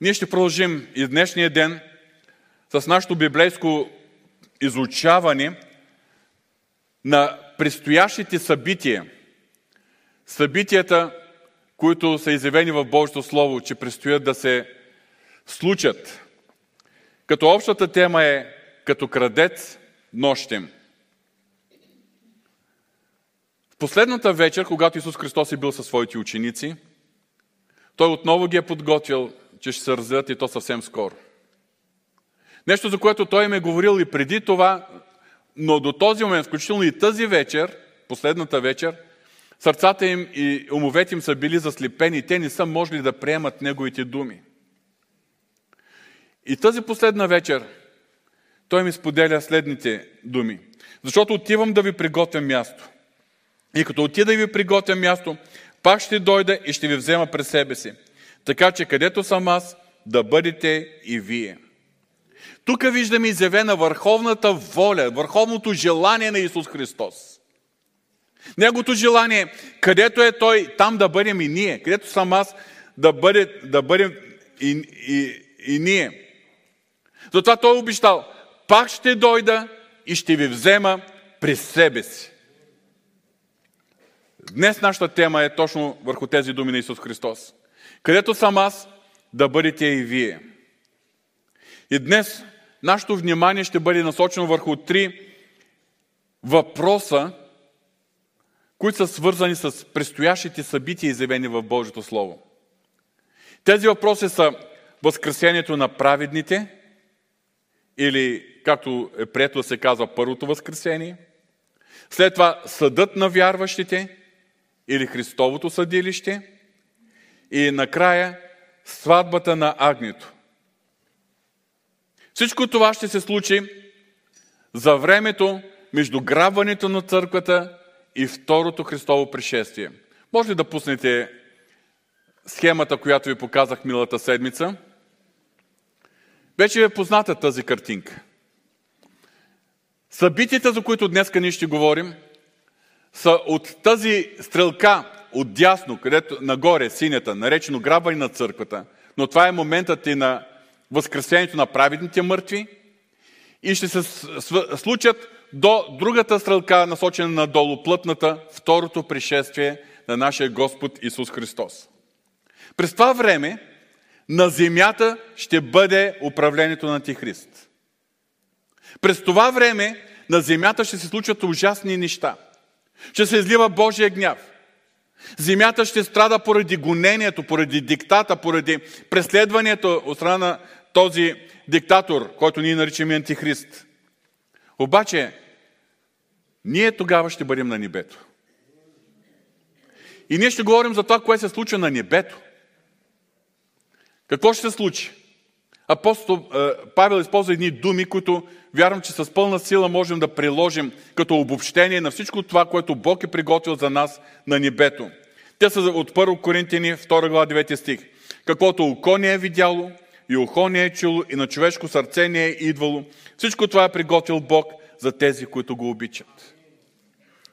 Ние ще продължим и днешния ден с нашето библейско изучаване на предстоящите събития. Събитията, които са изявени в Божието Слово, че предстоят да се случат. Като общата тема е като крадец нощем. В последната вечер, когато Исус Христос е бил със своите ученици, Той отново ги е подготвил, че ще се раздадат и то съвсем скоро. Нещо, за което Той им е говорил и преди това, но до този момент, включително и тази вечер, последната вечер, сърцата им и умовете им са били заслепени те не са можели да приемат Неговите думи. И тази последна вечер той ми споделя следните думи. Защото отивам да ви приготвя място. И като отида и ви приготвя място, пак ще дойда и ще ви взема през себе си. Така че където съм аз, да бъдете и вие. Тук виждаме изявена върховната воля, върховното желание на Исус Христос. Неговото желание, където е Той, там да бъдем и ние. Където съм аз, да, бъде, да бъдем и, и, и ние. Затова Той е обещал, пак ще дойда и ще ви взема при себе си. Днес нашата тема е точно върху тези думи на Исус Христос. Където съм аз, да бъдете и вие. И днес нашето внимание ще бъде насочено върху три въпроса, които са свързани с предстоящите събития, изявени в Божието Слово. Тези въпроси са възкресението на праведните, или както е прието да се казва първото възкресение, след това съдът на вярващите или Христовото съдилище и накрая сватбата на агнето. Всичко това ще се случи за времето между грабването на църквата и второто Христово пришествие. Може ли да пуснете схемата, която ви показах милата седмица? Вече е позната тази картинка. Събитията, за които днес ние ще говорим, са от тази стрелка от дясно, където нагоре, синята, наречено грабване на църквата, но това е моментът и на възкресението на праведните мъртви и ще се случат до другата стрелка, насочена надолу, плътната, второто пришествие на нашия Господ Исус Христос. През това време на земята ще бъде управлението на Антихрист. През това време на земята ще се случват ужасни неща. Ще се излива Божия гняв. Земята ще страда поради гонението, поради диктата, поради преследването от страна на този диктатор, който ние наричаме Антихрист. Обаче, ние тогава ще бъдем на небето. И ние ще говорим за това, което се случва на небето. Какво ще се случи? Апостол е, Павел използва едни думи, които вярвам, че с пълна сила можем да приложим като обобщение на всичко това, което Бог е приготвил за нас на небето. Те са от 1 Коринтини, 2 глава, 9 стих. Каквото око не е видяло, и ухо не е чуло, и на човешко сърце не е идвало. Всичко това е приготвил Бог за тези, които го обичат.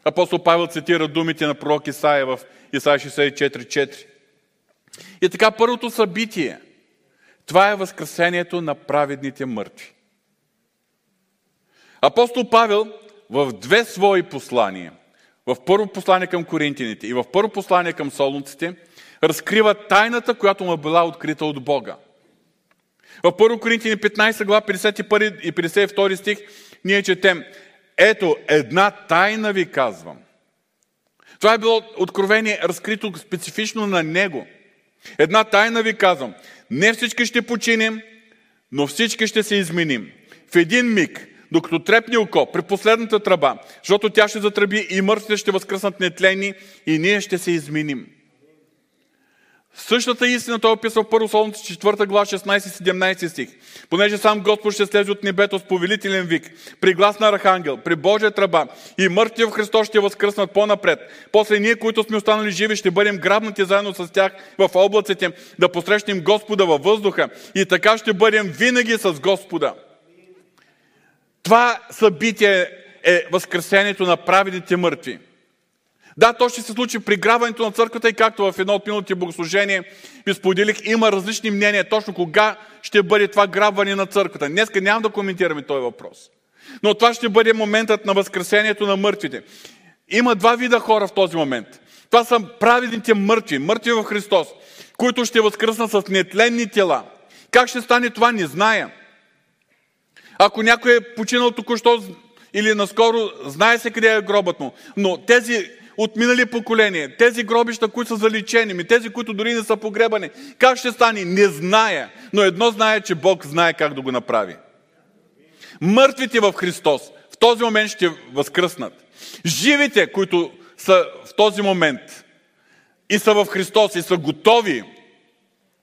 Апостол Павел цитира думите на пророк Исаия в Исаия 64.4. И така първото събитие, това е възкресението на праведните мъртви. Апостол Павел в две свои послания, в първо послание към коринтините и в първо послание към солунците, разкрива тайната, която му е била открита от Бога. В 1 Коринтини 15 глава 51 и 52 стих ние четем Ето, една тайна ви казвам. Това е било откровение разкрито специфично на него – Една тайна ви казвам. Не всички ще починем, но всички ще се изменим. В един миг, докато трепне око, при последната тръба, защото тя ще затръби и мъртвите ще възкръснат нетлени и ние ще се изменим. Същата истина той описва в Първо Солнце 4 глава 16-17 стих. Понеже сам Господ ще слезе от небето с повелителен вик, при глас на архангел, при Божия тръба и мъртвия в Христос ще възкръснат по-напред. После ние, които сме останали живи, ще бъдем грабнати заедно с тях в облаците, да посрещнем Господа във въздуха и така ще бъдем винаги с Господа. Това събитие е възкресението на праведните мъртви. Да, то ще се случи при грабването на църквата и както в едно от миналите богослужение ви споделих, има различни мнения точно кога ще бъде това грабване на църквата. Днеска няма да коментираме този въпрос. Но това ще бъде моментът на възкресението на мъртвите. Има два вида хора в този момент. Това са праведните мъртви, мъртви в Христос, които ще възкръснат с нетленни тела. Как ще стане това, не зная. Ако някой е починал току-що или наскоро, знае се къде е гробът му. Но тези от минали поколения, тези гробища, които са заличени, тези, които дори не са погребани, как ще стане? Не зная. Но едно знае, че Бог знае как да го направи. Мъртвите в Христос в този момент ще възкръснат. Живите, които са в този момент и са в Христос и са готови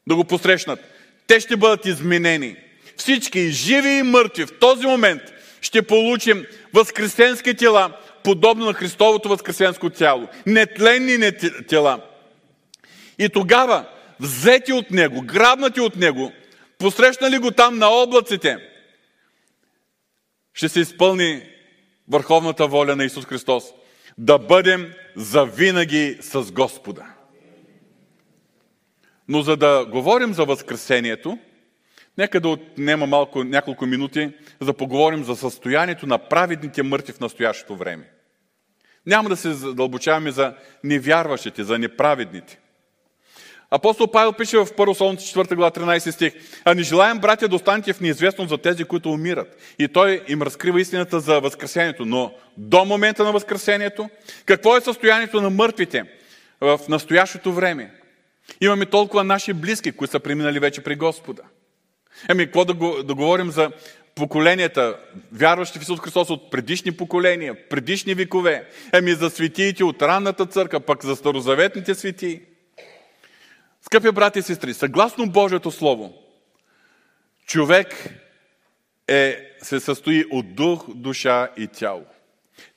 да го посрещнат, те ще бъдат изменени. Всички, живи и мъртви, в този момент ще получим възкресенски тела, подобно на Христовото възкресенско тяло. Нетленни тела. И тогава, взети от Него, грабнати от Него, посрещнали го там на облаците, ще се изпълни върховната воля на Исус Христос. Да бъдем завинаги с Господа. Но за да говорим за Възкресението, нека да отнема малко, няколко минути, за да поговорим за състоянието на праведните мъртви в настоящото време. Няма да се задълбочаваме за невярващите, за неправедните. Апостол Павел пише в 1 Солнце 4 глава 13 стих А не желаем, братя, да останете в неизвестност за тези, които умират. И той им разкрива истината за възкресението. Но до момента на възкресението, какво е състоянието на мъртвите в настоящото време? Имаме толкова наши близки, които са преминали вече при Господа. Еми, какво да, го, да говорим за поколенията, вярващи в Исус Христос от предишни поколения, предишни векове. Еми за светиите от ранната църква, пък за старозаветните светии. Скъпи брати и сестри, съгласно Божието Слово, човек е, се състои от дух, душа и тяло.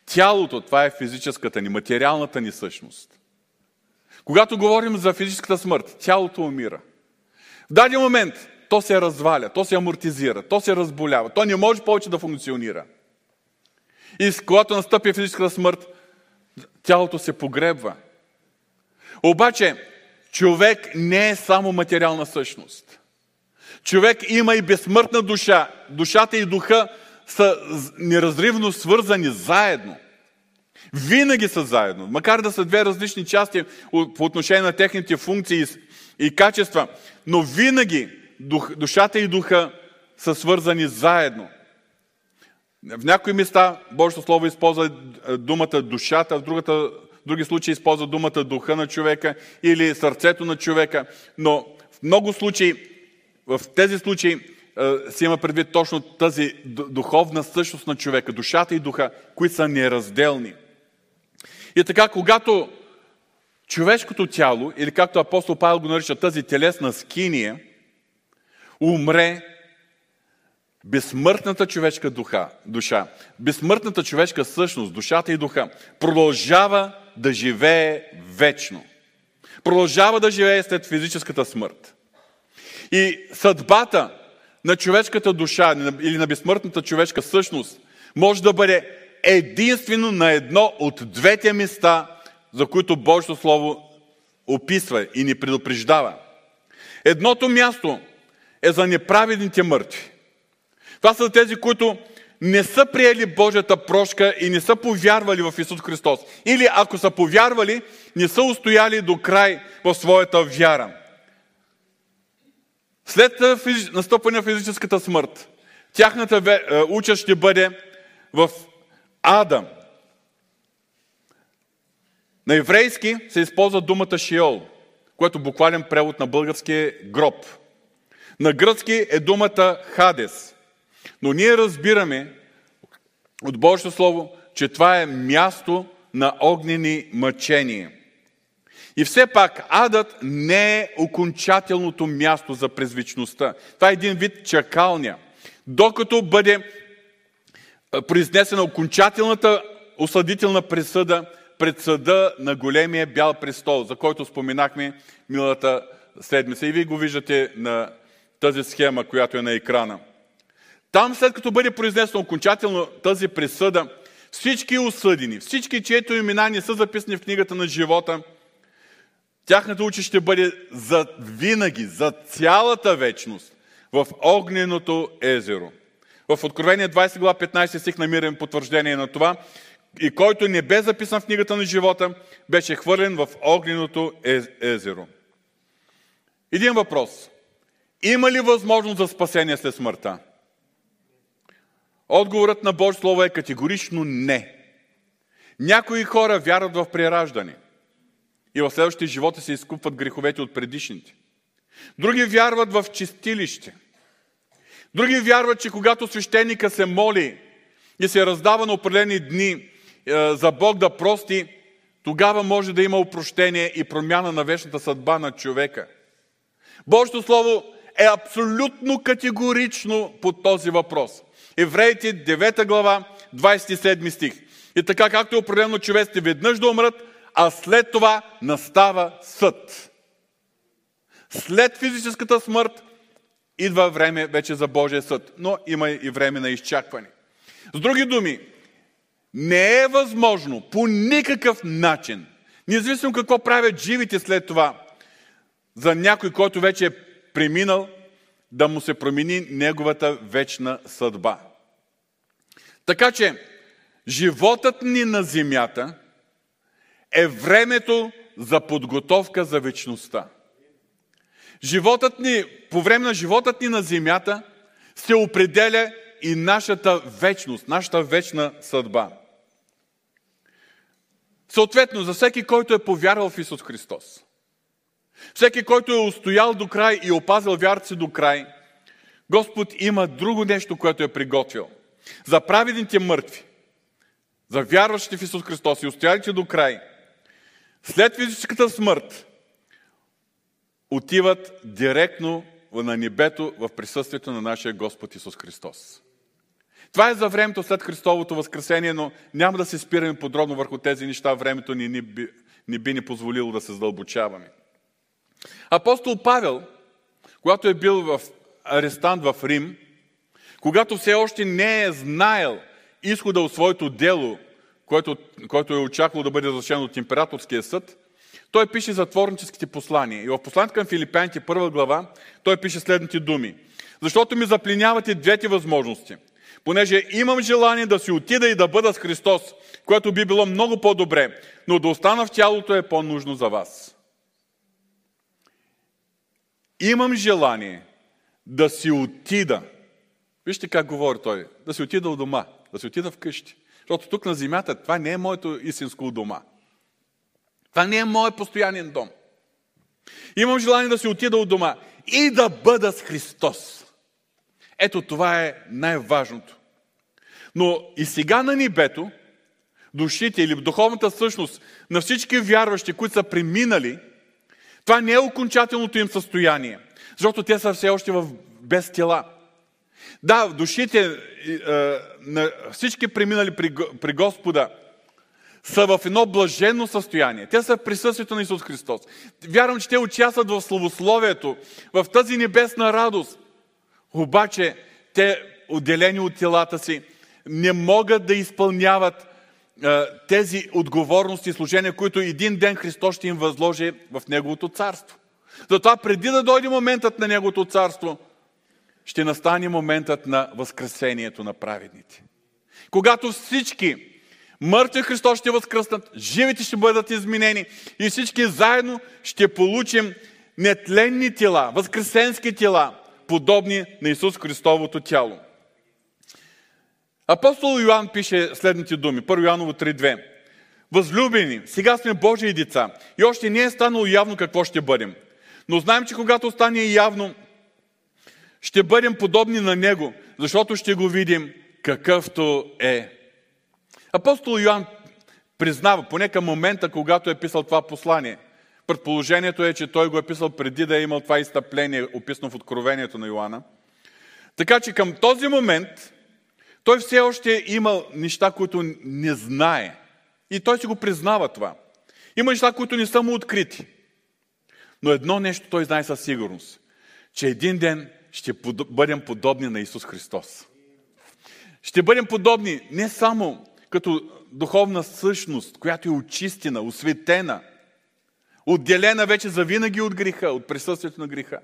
Тялото, това е физическата ни, материалната ни същност. Когато говорим за физическата смърт, тялото умира. В даден момент то се разваля, то се амортизира, то се разболява, то не може повече да функционира. И когато настъпи физическата смърт, тялото се погребва. Обаче, човек не е само материална същност. Човек има и безсмъртна душа. Душата и духа са неразривно свързани заедно. Винаги са заедно. Макар да са две различни части по отношение на техните функции и качества, но винаги дух, душата и духа са свързани заедно. В някои места Божието Слово използва думата душата, в, другата, в други случаи използва думата духа на човека или сърцето на човека, но в много случаи, в тези случаи се има предвид точно тази духовна същност на човека, душата и духа, които са неразделни. И така, когато човешкото тяло, или както апостол Павел го нарича тази телесна скиния, умре безсмъртната човешка духа, душа, безсмъртната човешка същност, душата и духа, продължава да живее вечно. Продължава да живее след физическата смърт. И съдбата на човешката душа или на безсмъртната човешка същност може да бъде единствено на едно от двете места, за които Божието Слово описва и ни предупреждава. Едното място – е за неправедните мъртви. Това са тези, които не са приели Божията прошка и не са повярвали в Исус Христос. Или ако са повярвали, не са устояли до край в своята вяра. След настъпване на физическата смърт, тяхната е, участ ще бъде в ада. На еврейски се използва думата Шиол, което буквален превод на български е гроб – на гръцки е думата Хадес. Но ние разбираме от Божието Слово, че това е място на огнени мъчения. И все пак, адът не е окончателното място за презвичността. Това е един вид чакалня. Докато бъде произнесена окончателната осъдителна присъда пред съда на големия бял престол, за който споменахме милата седмица. И вие го виждате на тази схема, която е на екрана. Там, след като бъде произнесена окончателно тази присъда, всички осъдени, всички, чието имена не са записани в книгата на живота, тяхната участ ще бъде за винаги, за цялата вечност в огненото езеро. В Откровение 20 глава 15 стих намираме потвърждение на това. И който не бе записан в книгата на живота, беше хвърлен в огненото езеро. Един въпрос. Има ли възможност за спасение след смъртта? Отговорът на Божие Слово е категорично не. Някои хора вярват в прераждане и в следващите живота се изкупват греховете от предишните. Други вярват в чистилище. Други вярват, че когато свещеника се моли и се раздава на определени дни е, за Бог да прости, тогава може да има упрощение и промяна на вечната съдба на човека. Божието Слово е абсолютно категорично по този въпрос. Евреите 9 глава, 27 стих. И така както е определено човеците веднъж да умрат, а след това настава съд. След физическата смърт идва време вече за Божия съд, но има и време на изчакване. С други думи, не е възможно по никакъв начин, независимо какво правят живите след това, за някой, който вече е преминал, да му се промени неговата вечна съдба. Така че, животът ни на земята е времето за подготовка за вечността. Животът ни, по време на животът ни на земята се определя и нашата вечност, нашата вечна съдба. Съответно, за всеки, който е повярвал в Исус Христос, всеки, който е устоял до край и опазил вярата си до край, Господ има друго нещо, което е приготвил. За праведните мъртви, за вярващите в Исус Христос и устоялите до край, след физическата смърт, отиват директно на небето в присъствието на нашия Господ Исус Христос. Това е за времето след Христовото възкресение, но няма да се спираме подробно върху тези неща. Времето ни не би, би ни позволило да се задълбочаваме. Апостол Павел, когато е бил в арестант в Рим, когато все още не е знаел изхода от своето дело, който, който е очаквал да бъде защитен от императорския съд, той пише затворническите послания. И в посланието към Филипяните, първа глава, той пише следните думи. Защото ми заплинявате двете възможности. Понеже имам желание да си отида и да бъда с Христос, което би било много по-добре, но да остана в тялото е по-нужно за вас. Имам желание да си отида. Вижте как говори той. Да си отида от дома, да си отида вкъщи. Защото тук на земята това не е моето истинско дома. Това не е моят постоянен дом. Имам желание да си отида от дома и да бъда с Христос. Ето това е най-важното. Но и сега на небето, душите или духовната същност на всички вярващи, които са преминали, това не е окончателното им състояние, защото те са все още в без тела. Да, душите е, на всички преминали при, при Господа са в едно блаженно състояние. Те са в присъствието на Исус Христос. Вярвам, че те участват в славословието, в тази небесна радост. Обаче, те, отделени от телата си, не могат да изпълняват е, тези отговорности и служения, които един ден Христос ще им възложи в Неговото царство. Затова преди да дойде моментът на Неговото царство, ще настане моментът на възкресението на праведните. Когато всички мъртви Христос ще възкръснат, живите ще бъдат изменени и всички заедно ще получим нетленни тела, възкресенски тела, подобни на Исус Христовото тяло. Апостол Йоанн пише следните думи. 1 Йоанново 3.2. Възлюбени, сега сме Божии деца и още не е станало явно какво ще бъдем. Но знаем, че когато стане явно, ще бъдем подобни на Него, защото ще го видим какъвто е. Апостол Йоанн признава, поне към момента, когато е писал това послание. Предположението е, че той го е писал преди да е имал това изтъпление, описано в Откровението на Йоанна. Така че към този момент той все още имал неща, които не знае. И той си го признава това. Има неща, които не са му открити. Но едно нещо той знае със сигурност, че един ден ще бъдем подобни на Исус Христос. Ще бъдем подобни не само като духовна същност, която е очистена, осветена, отделена вече за винаги от греха, от присъствието на греха.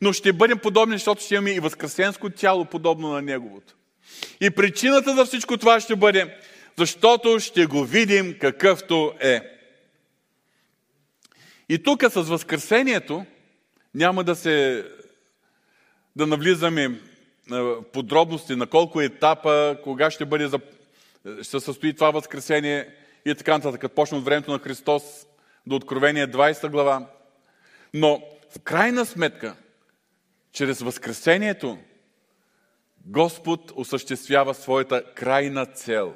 Но ще бъдем подобни, защото ще имаме и възкресенско тяло, подобно на Неговото. И причината за всичко това ще бъде, защото ще го видим какъвто е. И тук с Възкресението няма да се да навлизаме подробности на колко етапа, кога ще бъде за, ще състои това възкресение и така нататък, като почне от времето на Христос до Откровение 20 глава. Но в крайна сметка, чрез Възкресението, Господ осъществява своята крайна цел.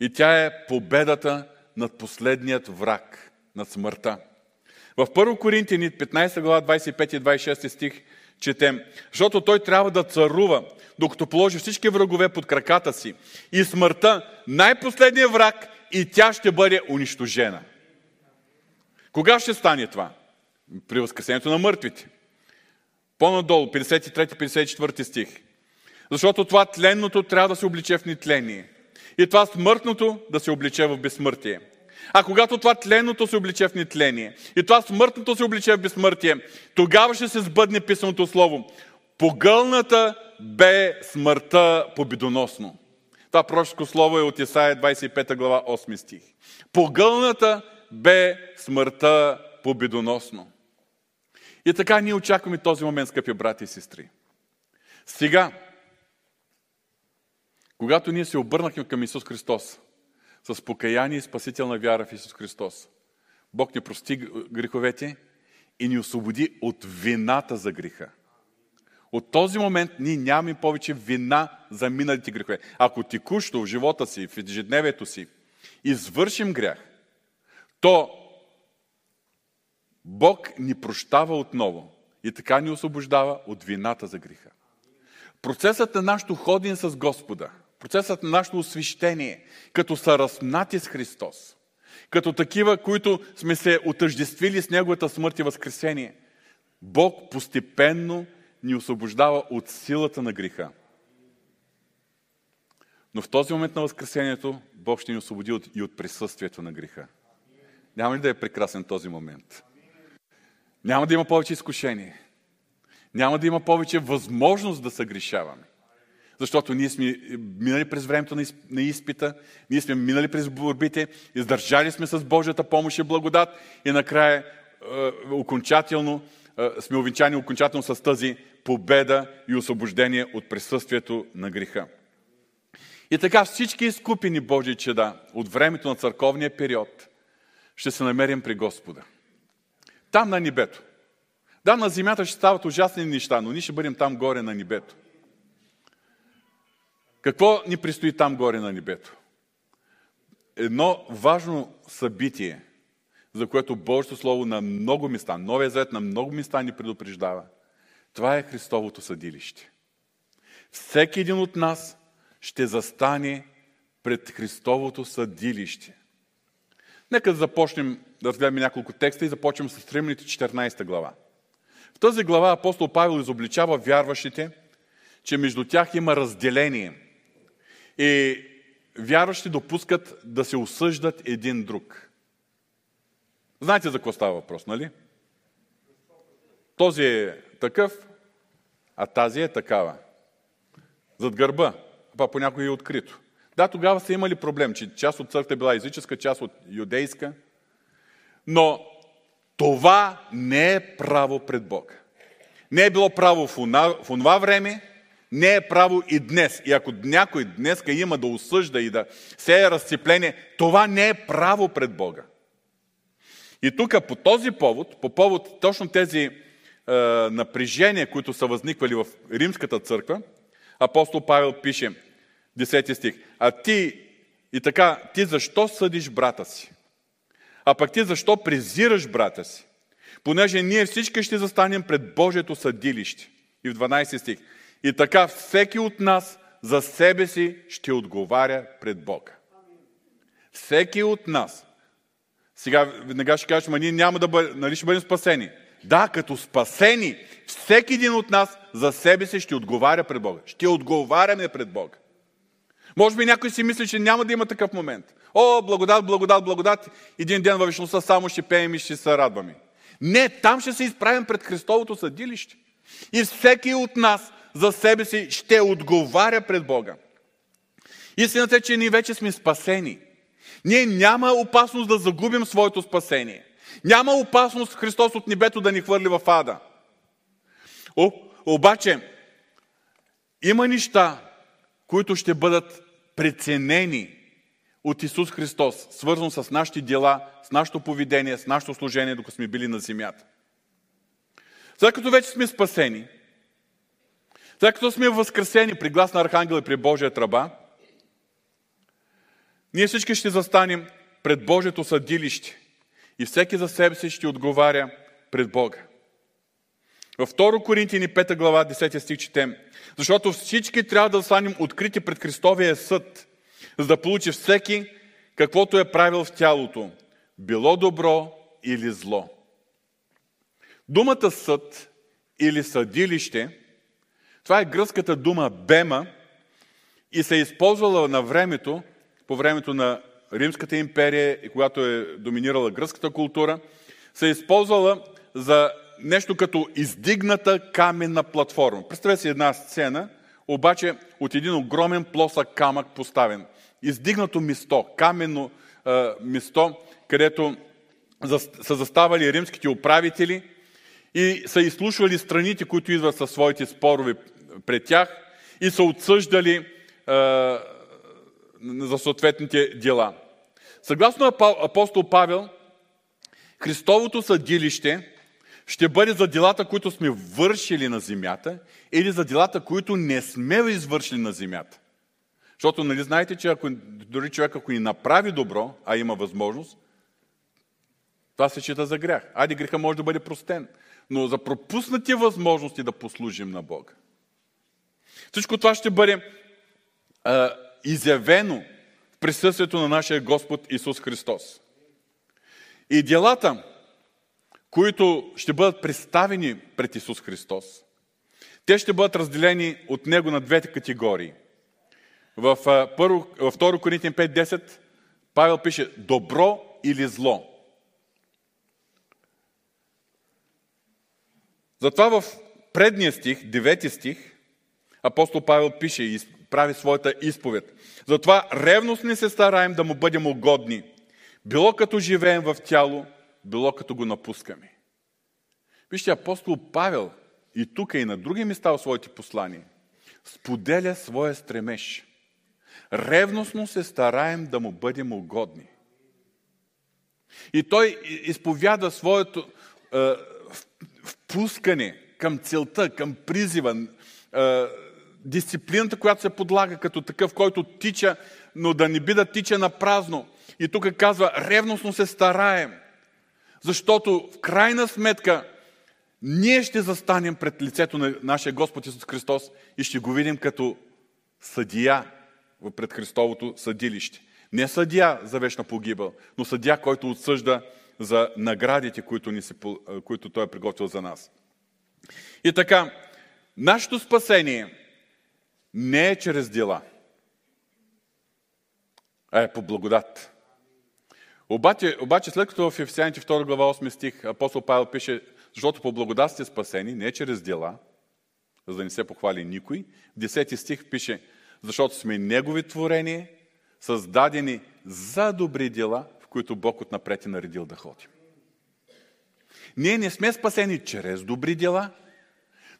И тя е победата над последният враг, над смъртта. В 1 Коринтияни 15 глава 25 и 26 стих четем, защото той трябва да царува, докато положи всички врагове под краката си. И смъртта, най-последният враг, и тя ще бъде унищожена. Кога ще стане това? При възкресението на мъртвите. По-надолу, 53-54 стих. Защото това тленното трябва да се обличе в нетление. И това смъртното да се обличе в безсмъртие. А когато това тленното се обличе в нетление и това смъртното се обличе в безсмъртие, тогава ще се сбъдне писаното слово. Погълната бе смъртта победоносно. Това пророческо слово е от Исаия 25 глава 8 стих. Погълната бе смъртта победоносно. И така ние очакваме този момент, скъпи брати и сестри. Сега, когато ние се обърнахме към Исус Христос, с покаяние и спасителна вяра в Исус Христос. Бог ни прости греховете и ни освободи от вината за греха. От този момент ние нямаме повече вина за миналите грехове. Ако текущо в живота си, в ежедневието си, извършим грях, то Бог ни прощава отново и така ни освобождава от вината за греха. Процесът на нашето ходене с Господа – процесът на нашето освещение, като са разпнати с Христос, като такива, които сме се отъждествили с Неговата смърт и възкресение, Бог постепенно ни освобождава от силата на греха. Но в този момент на Възкресението Бог ще ни освободи от, и от присъствието на греха. Няма ли да е прекрасен този момент? Няма да има повече изкушение. Няма да има повече възможност да съгрешаваме защото ние сме минали през времето на изпита, ние сме минали през борбите, издържали сме с Божията помощ и благодат и накрая е, окончателно е, сме увенчани окончателно с тази победа и освобождение от присъствието на греха. И така всички изкупени Божии чеда от времето на църковния период ще се намерим при Господа. Там на небето. Да, на земята ще стават ужасни неща, но ние ще бъдем там горе на небето. Какво ни предстои там горе на небето? Едно важно събитие, за което Божието Слово на много места, Новия Завет на много места ни предупреждава. Това е Христовото съдилище. Всеки един от нас ще застане пред Христовото съдилище. Нека да започнем да разгледаме няколко текста и започнем с Римляните 14 глава. В тази глава апостол Павел изобличава вярващите, че между тях има разделение – и вярващи допускат да се осъждат един друг. Знаете за какво става въпрос, нали? Този е такъв, а тази е такава. Зад гърба, па понякога е открито. Да, тогава са имали проблем, че част от църквата е била езическа, част от юдейска, но това не е право пред Бога. Не е било право в онова време, не е право и днес. И ако някой днеска има да осъжда и да сее разцепление, това не е право пред Бога. И тук по този повод, по повод точно тези е, напрежения, които са възниквали в Римската църква, апостол Павел пише, 10 стих, а ти и така, ти защо съдиш брата си? А пък ти защо презираш брата си? Понеже ние всички ще застанем пред Божието съдилище. И в 12 стих. И така всеки от нас за себе си ще отговаря пред Бога. Всеки от нас. Сега веднага ще кажеш, ма ние няма да бъдем, нали ще бъдем спасени. Да, като спасени, всеки един от нас за себе си ще отговаря пред Бога. Ще отговаряме пред Бога. Може би някой си мисли, че няма да има такъв момент. О, благодат, благодат, благодат. Един ден във вечността само ще пеем и ще се радваме. Не, там ще се изправим пред Христовото съдилище. И всеки от нас за себе си ще отговаря пред Бога. Истината е, че ние вече сме спасени. Ние няма опасност да загубим своето спасение. Няма опасност Христос от небето да ни хвърли в ада. О, обаче, има неща, които ще бъдат преценени от Исус Христос, свързано с нашите дела, с нашето поведение, с нашето служение, докато сме били на земята. След като вече сме спасени, след като сме възкресени при глас на Архангел и при Божия тръба, ние всички ще застанем пред Божието съдилище и всеки за себе си ще отговаря пред Бога. Във 2 Коринтини 5 глава 10 стих четем, защото всички трябва да станем открити пред Христовия съд, за да получи всеки каквото е правил в тялото, било добро или зло. Думата съд или съдилище, това е гръцката дума бема и се е използвала на времето, по времето на Римската империя и когато е доминирала гръцката култура, се е използвала за нещо като издигната каменна платформа. Представете си една сцена, обаче от един огромен плосък камък поставен. Издигнато место, каменно е, место, където са заставали римските управители и са изслушвали страните, които идват със своите спорове пред тях и са отсъждали е, за съответните дела. Съгласно апостол Павел, Христовото съдилище ще бъде за делата, които сме вършили на земята или за делата, които не сме извършили на земята. Защото, нали знаете, че ако, дори човек, ако ни направи добро, а има възможност, това се счита за грях. Айде, греха може да бъде простен. Но за пропуснати възможности да послужим на Бога. Всичко това ще бъде а, изявено в присъствието на нашия Господ Исус Христос. И делата, които ще бъдат представени пред Исус Христос, те ще бъдат разделени от Него на двете категории. В, първо, във 2 Коринтин 5.10 Павел пише добро или зло. Затова в предния стих, 9 стих, апостол Павел пише и прави своята изповед. Затова ревност не се стараем да му бъдем угодни, било като живеем в тяло, било като го напускаме. Вижте, апостол Павел и тук и на други места в своите послания споделя своя стремеж. Ревностно се стараем да му бъдем угодни. И той изповяда своето е, впускане към целта, към призива, дисциплината, която се подлага като такъв, който тича, но да не би да тича на празно. И тук казва, ревностно се стараем. Защото в крайна сметка ние ще застанем пред лицето на нашия Господ Исус Христос и ще го видим като съдия пред Христовото съдилище. Не съдия за вечна погибъл, но съдия, който отсъжда за наградите, които, ни се, които Той е приготвил за нас. И така, нашето спасение не е чрез дела, а е по благодат. Обаче, обаче след като в Ефесяните 2 глава 8 стих апостол Павел пише, защото по благодат сте спасени, не чрез дела, за да не се похвали никой, в 10 стих пише, защото сме Негови творение, създадени за добри дела, които Бог отнапред е наредил да ходим. Ние не сме спасени чрез добри дела,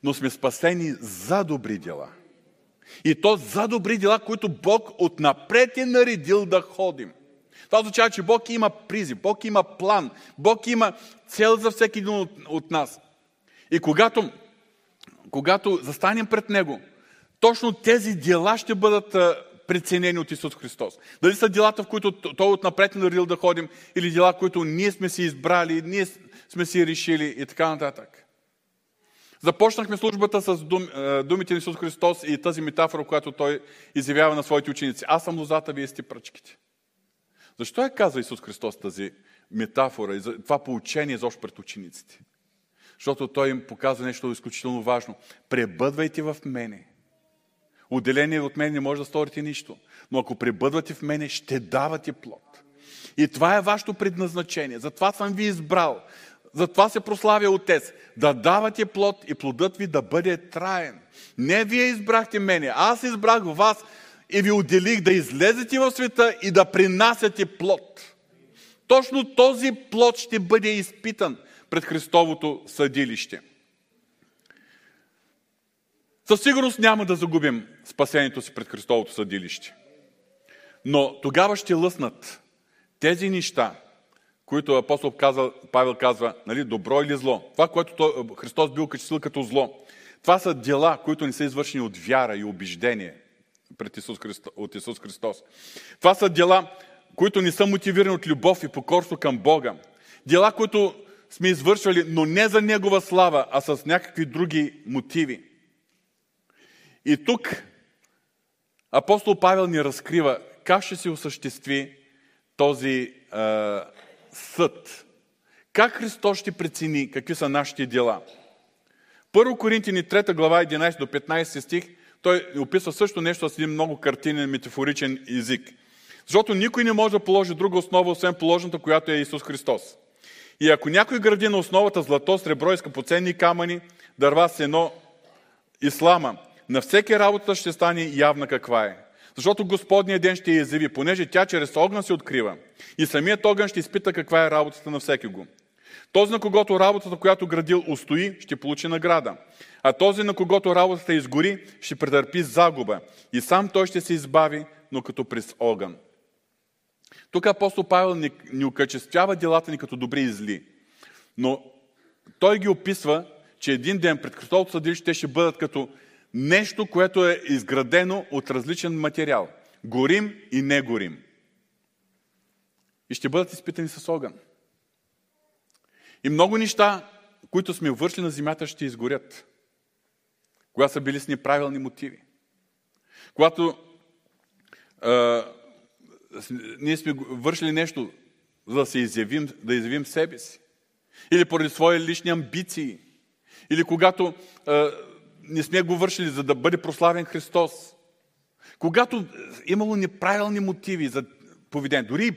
но сме спасени за добри дела. И то за добри дела, които Бог отнапред е наредил да ходим. Това означава, че Бог има призи, Бог има план, Бог има цел за всеки един от, от нас. И когато, когато застанем пред Него, точно тези дела ще бъдат преценени от Исус Христос. Дали са делата, в които Той отнапред ни наредил да ходим, или дела, които ние сме си избрали, ние сме си решили и така нататък. Започнахме службата с дум, думите на Исус Христос и тази метафора, която Той изявява на своите ученици. Аз съм лозата, вие сте пръчките. Защо е каза Исус Христос тази метафора и това поучение изобщо пред учениците? Защото Той им показва нещо изключително важно. Пребъдвайте в мене. Отделение от мен не може да сторите нищо. Но ако пребъдвате в мене, ще давате плод. И това е вашето предназначение. Затова съм ви избрал. Затова се прославя Отец. Да давате плод и плодът ви да бъде траен. Не вие избрахте мене, аз избрах вас и ви отделих да излезете в света и да принасяте плод. Точно този плод ще бъде изпитан пред Христовото съдилище. Със сигурност няма да загубим спасението си пред Христовото съдилище. Но тогава ще лъснат тези неща, които апостол казал, Павел казва, нали, добро или зло. Това, което той, Христос бил качествил като зло. Това са дела, които не са извършени от вяра и убеждение пред Исус Христос, от Исус Христос. Това са дела, които не са мотивирани от любов и покорство към Бога. Дела, които сме извършвали, но не за Негова слава, а с някакви други мотиви. И тук апостол Павел ни разкрива как ще се осъществи този а, съд. Как Христос ще прецени какви са нашите дела? Първо Коринтини 3 глава 11 до 15 стих той описва също нещо с един много картинен, метафоричен език. Защото никой не може да положи друга основа, освен положената, която е Исус Христос. И ако някой гради на основата злато, сребро и скъпоценни камъни, дърва, сено и слама, на всеки работа ще стане явна каква е. Защото Господния ден ще я изяви, понеже тя чрез огън се открива. И самият огън ще изпита каква е работата на всеки го. Този, на когото работата, която градил, устои, ще получи награда. А този, на когото работата изгори, ще претърпи загуба. И сам той ще се избави, но като през огън. Тук апостол Павел ни, ни окачествява делата ни като добри и зли. Но той ги описва, че един ден пред Христовото съдилище те ще бъдат като нещо, което е изградено от различен материал. Горим и не горим. И ще бъдат изпитани с огън. И много неща, които сме вършили на земята, ще изгорят. Когато са били с неправилни мотиви. Когато а, ние сме вършили нещо, за да се изявим, да изявим себе си. Или поради свои лични амбиции. Или когато а, не сме го вършили, за да бъде прославен Христос. Когато имало неправилни мотиви за поведение. Дори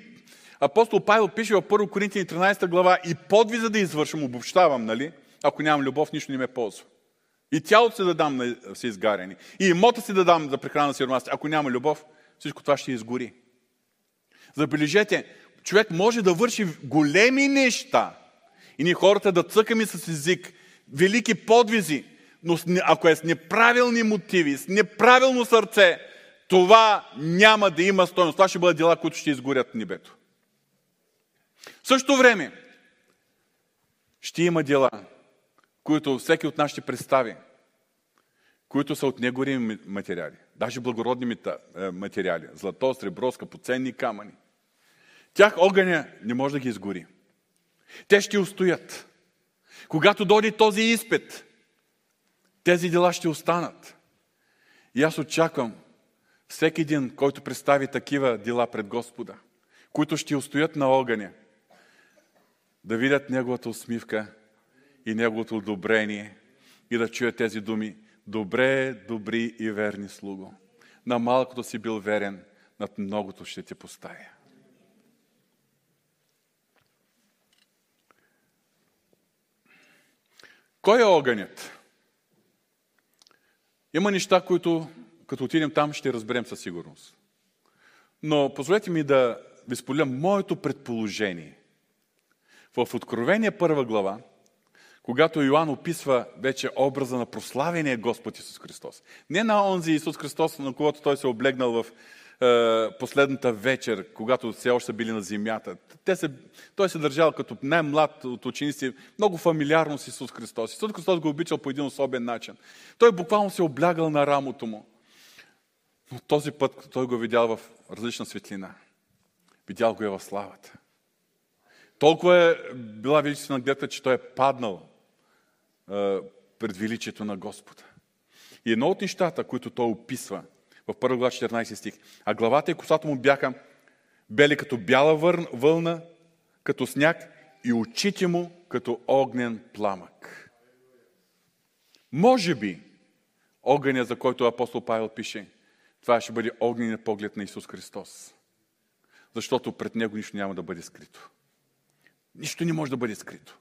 апостол Павел пише в 1 Коринтияни 13 глава и подвиза да извършам, обобщавам, нали? Ако нямам любов, нищо не ме ползва. И тялото си да дам на все изгаряни. И имота си да дам за прехрана на сиромасите. Ако няма любов, всичко това ще изгори. Забележете, човек може да върши големи неща. И ние хората да цъкаме с език, велики подвизи, но ако е с неправилни мотиви, с неправилно сърце, това няма да има стоеност. Това ще бъдат дела, които ще изгорят небето. В същото време ще има дела, които всеки от нас ще представи, които са от негорими материали, даже благородни е, материали, злато, сребро, скъпоценни камъни. Тях огъня не може да ги изгори. Те ще устоят. Когато дойде този изпит, тези дела ще останат. И аз очаквам всеки един, който представи такива дела пред Господа, които ще устоят на огъня, да видят Неговата усмивка и Неговото одобрение и да чуят тези думи. Добре, добри и верни слуго. На малкото си бил верен, над многото ще те поставя. Кой е огънят? Има неща, които като отидем там ще разберем със сигурност. Но позволете ми да ви споделя моето предположение. В Откровение първа глава, когато Йоанн описва вече образа на прославения Господ Исус Христос. Не на онзи Исус Христос, на когото той се е облегнал в последната вечер, когато все още били на земята. Те се, той се държал като най-млад от ученици, много фамилиарно с Исус Христос. Исус Христос го обичал по един особен начин. Той буквално се облягал на рамото му. Но този път той го видял в различна светлина. Видял го е в славата. Толкова е била величествена гледка, че той е паднал е, пред величието на Господа. И едно от нещата, които той описва в 1 глава 14 стих, а главата и косата му бяха бели като бяла вълна, като сняг и очите му като огнен пламък. Може би огъня, за който апостол Павел пише, това ще бъде огненият поглед на Исус Христос. Защото пред Него нищо няма да бъде скрито. Нищо не може да бъде скрито.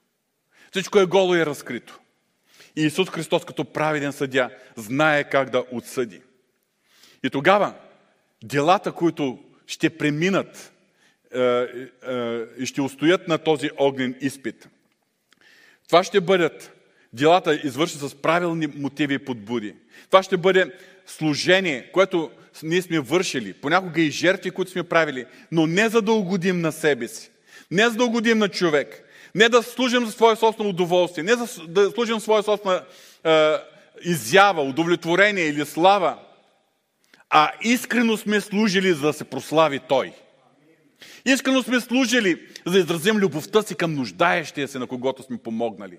Всичко е голо и разкрито. И Исус Христос като праведен съдя знае как да отсъди. И тогава делата, които ще преминат е, е, и ще устоят на този огнен изпит, това ще бъдат делата извършени с правилни мотиви и подбуди. Това ще бъде служение, което ние сме вършили, понякога и жертви, които сме правили, но не за да угодим на себе си, не за да угодим на човек, не да служим за свое собствено удоволствие, не за да служим за своя собствена е, изява, удовлетворение или слава, а искрено сме служили, за да се прослави Той. Искрено сме служили, за да изразим любовта си към нуждаещия се, на когото сме помогнали.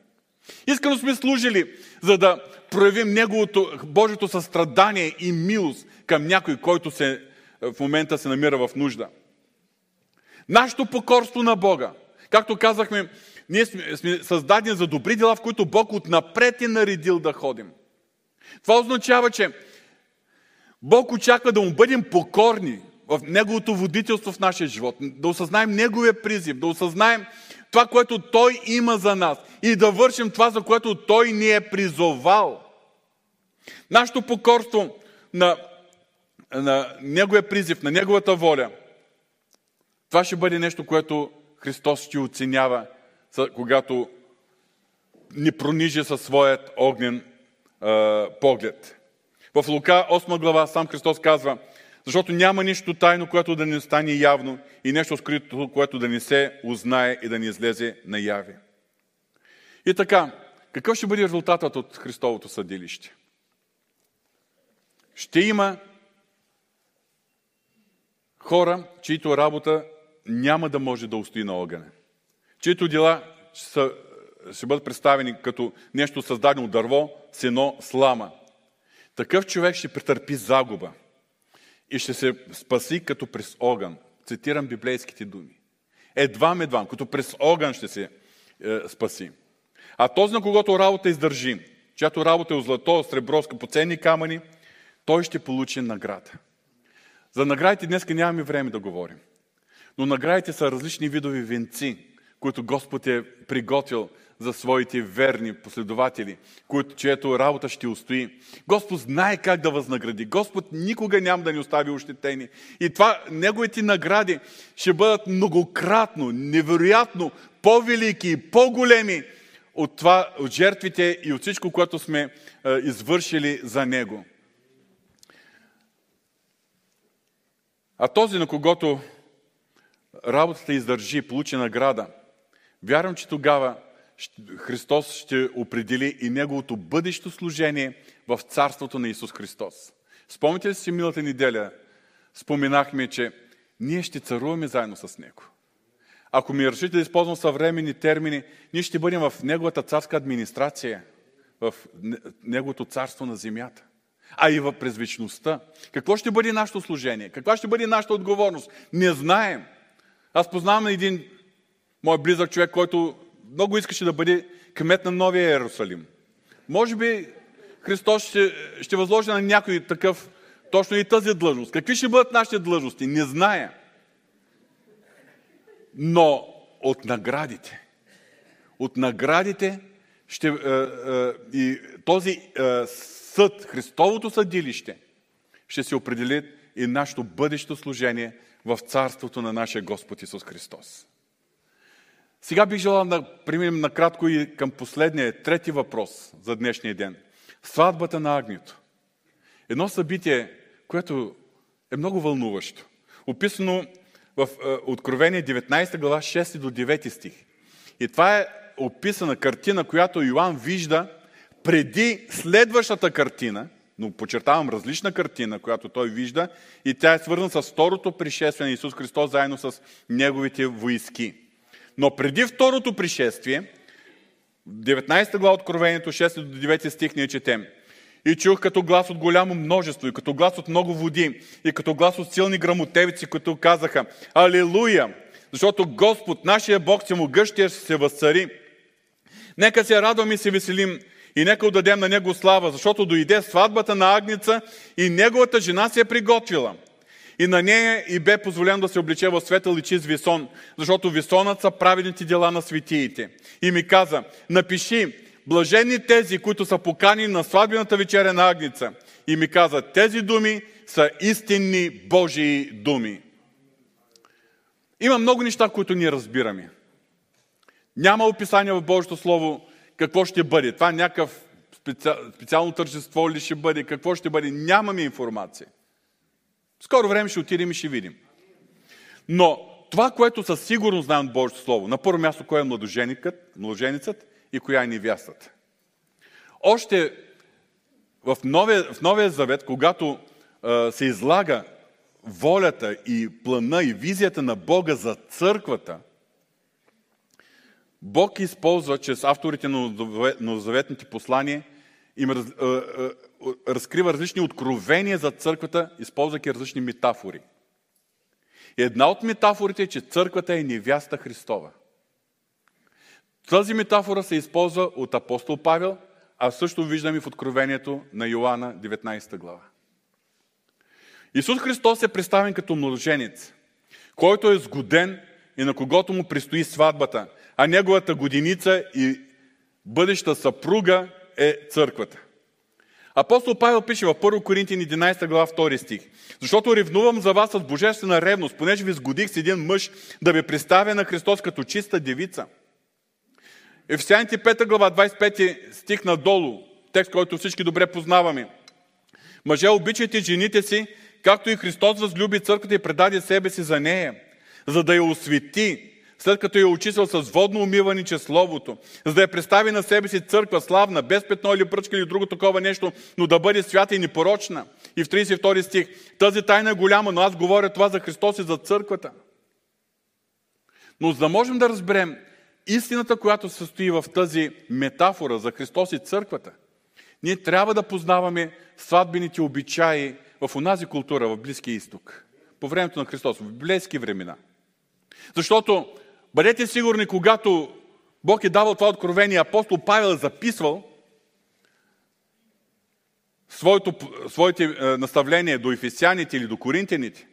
Искрено сме служили, за да проявим Неговото, Божието състрадание и милост към някой, който се, в момента се намира в нужда. Нашето покорство на Бога, както казахме, ние сме, сме създадени за добри дела, в които Бог отнапред е наредил да ходим. Това означава, че Бог очаква да му бъдем покорни в Неговото водителство в нашия живот, да осъзнаем Неговия призив, да осъзнаем това, което Той има за нас и да вършим това, за което Той ни е призовал. Нашето покорство на, на Неговия призив, на Неговата воля, това ще бъде нещо, което Христос ще оценява, когато ни пронижи със своят огнен е, поглед. В Лука 8 глава сам Христос казва, защото няма нищо тайно, което да не стане явно и нещо скрито, което да не се узнае и да не излезе наяви. И така, какъв ще бъде резултатът от Христовото съдилище? Ще има хора, чието работа няма да може да устои на огъня. Чието дела ще, ще бъдат представени като нещо създадено от дърво, сено, слама – такъв човек ще претърпи загуба и ще се спаси като през огън. Цитирам библейските думи. Едвам, едвам, като през огън ще се е, спаси. А този, на когото работа издържи, чиято работа е злато, сребро, скъпоценни камъни, той ще получи награда. За наградите днес нямаме време да говорим. Но наградите са различни видови венци, които Господ е приготвил за своите верни последователи, които, чието работа ще устои. Господ знае как да възнагради. Господ никога няма да ни остави ощетени. И това, неговите награди ще бъдат многократно, невероятно, по-велики и по-големи от, това, от жертвите и от всичко, което сме е, извършили за Него. А този, на когото работата издържи, получи награда, вярвам, че тогава Христос ще определи и неговото бъдещо служение в царството на Исус Христос. Спомните ли си милата неделя? Споменахме, че ние ще царуваме заедно с Него. Ако ми решите да използвам съвременни термини, ние ще бъдем в Неговата царска администрация, в Неговото царство на земята, а и в през вечността. Какво ще бъде нашето служение? Каква ще бъде нашата отговорност? Не знаем. Аз познавам един мой близък човек, който много искаше да бъде кмет на Новия Иерусалим. Може би Христос ще, ще възложи на някой такъв точно и тази длъжност. Какви ще бъдат нашите длъжности? Не зная. Но от наградите, от наградите ще, е, е, и този е, съд, Христовото съдилище, ще се определи и нашето бъдещо служение в царството на нашия Господ Исус Христос. Сега бих желал да преминем накратко и към последния, трети въпрос за днешния ден. Сватбата на Агнито. Едно събитие, което е много вълнуващо. Описано в е, Откровение 19 глава 6 до 9 стих. И това е описана картина, която Йоанн вижда преди следващата картина, но подчертавам различна картина, която той вижда, и тя е свързана с второто пришествие на Исус Христос заедно с неговите войски. Но преди второто пришествие, 19 глава Откровението, 6 до 9 стих ние четем. И чух като глас от голямо множество, и като глас от много води, и като глас от силни грамотевици, които казаха Алилуя! Защото Господ, нашия Бог, всемогъщия ще се възцари. Нека се радваме и се веселим И нека отдадем на него слава, защото дойде сватбата на Агница и неговата жена се е приготвила. И на нея и бе позволено да се обличе в светъл и чист висон, защото висонът са праведните дела на светиите. И ми каза, напиши, блажени тези, които са покани на сватбената вечеря на Агница. И ми каза, тези думи са истинни Божии думи. Има много неща, които ние разбираме. Няма описание в Божието Слово какво ще бъде. Това е някакъв специално тържество ли ще бъде, какво ще бъде. Нямаме информация. Скоро време ще отидем и ще видим. Но това, което със сигурност знаем от Божието Слово, на първо място, кой е младоженицът и коя е невястата. Още в Новия, в Новия Завет, когато а, се излага волята и плана и визията на Бога за църквата, Бог използва чрез авторите на новозаветните послания, им раз, а, а, разкрива различни откровения за църквата, използвайки различни метафори. Една от метафорите е, че църквата е невяста Христова. Тази метафора се използва от апостол Павел, а също виждаме в Откровението на Йоанна 19 глава. Исус Христос е представен като младоженец, който е сгоден и на когото му предстои сватбата, а неговата годиница и бъдеща съпруга е църквата. Апостол Павел пише в 1 Коринтин 11 глава 2 стих. Защото ревнувам за вас с божествена ревност, понеже ви сгодих с един мъж да ви представя на Христос като чиста девица. Ефесяните 5 глава 25 стих надолу, текст, който всички добре познаваме. Мъже, обичайте жените си, както и Христос възлюби църквата и предаде себе си за нея, за да я освети, след като я очисtil с водно умиване чрез Словото, за да я представи на себе си църква славна, без петно или пръчка или друго такова нещо, но да бъде свята и непорочна. И в 32 стих, тази тайна е голяма, но аз говоря това за Христос и за църквата. Но за да можем да разберем истината, която се състои в тази метафора за Христос и църквата, ние трябва да познаваме сватбените обичаи в онази култура в Близкия изток, по времето на Христос, в библейски времена. Защото Бъдете сигурни, когато Бог е давал това откровение, апостол Павел е записвал своето, своите е, наставления до ефесяните или до коринтяните,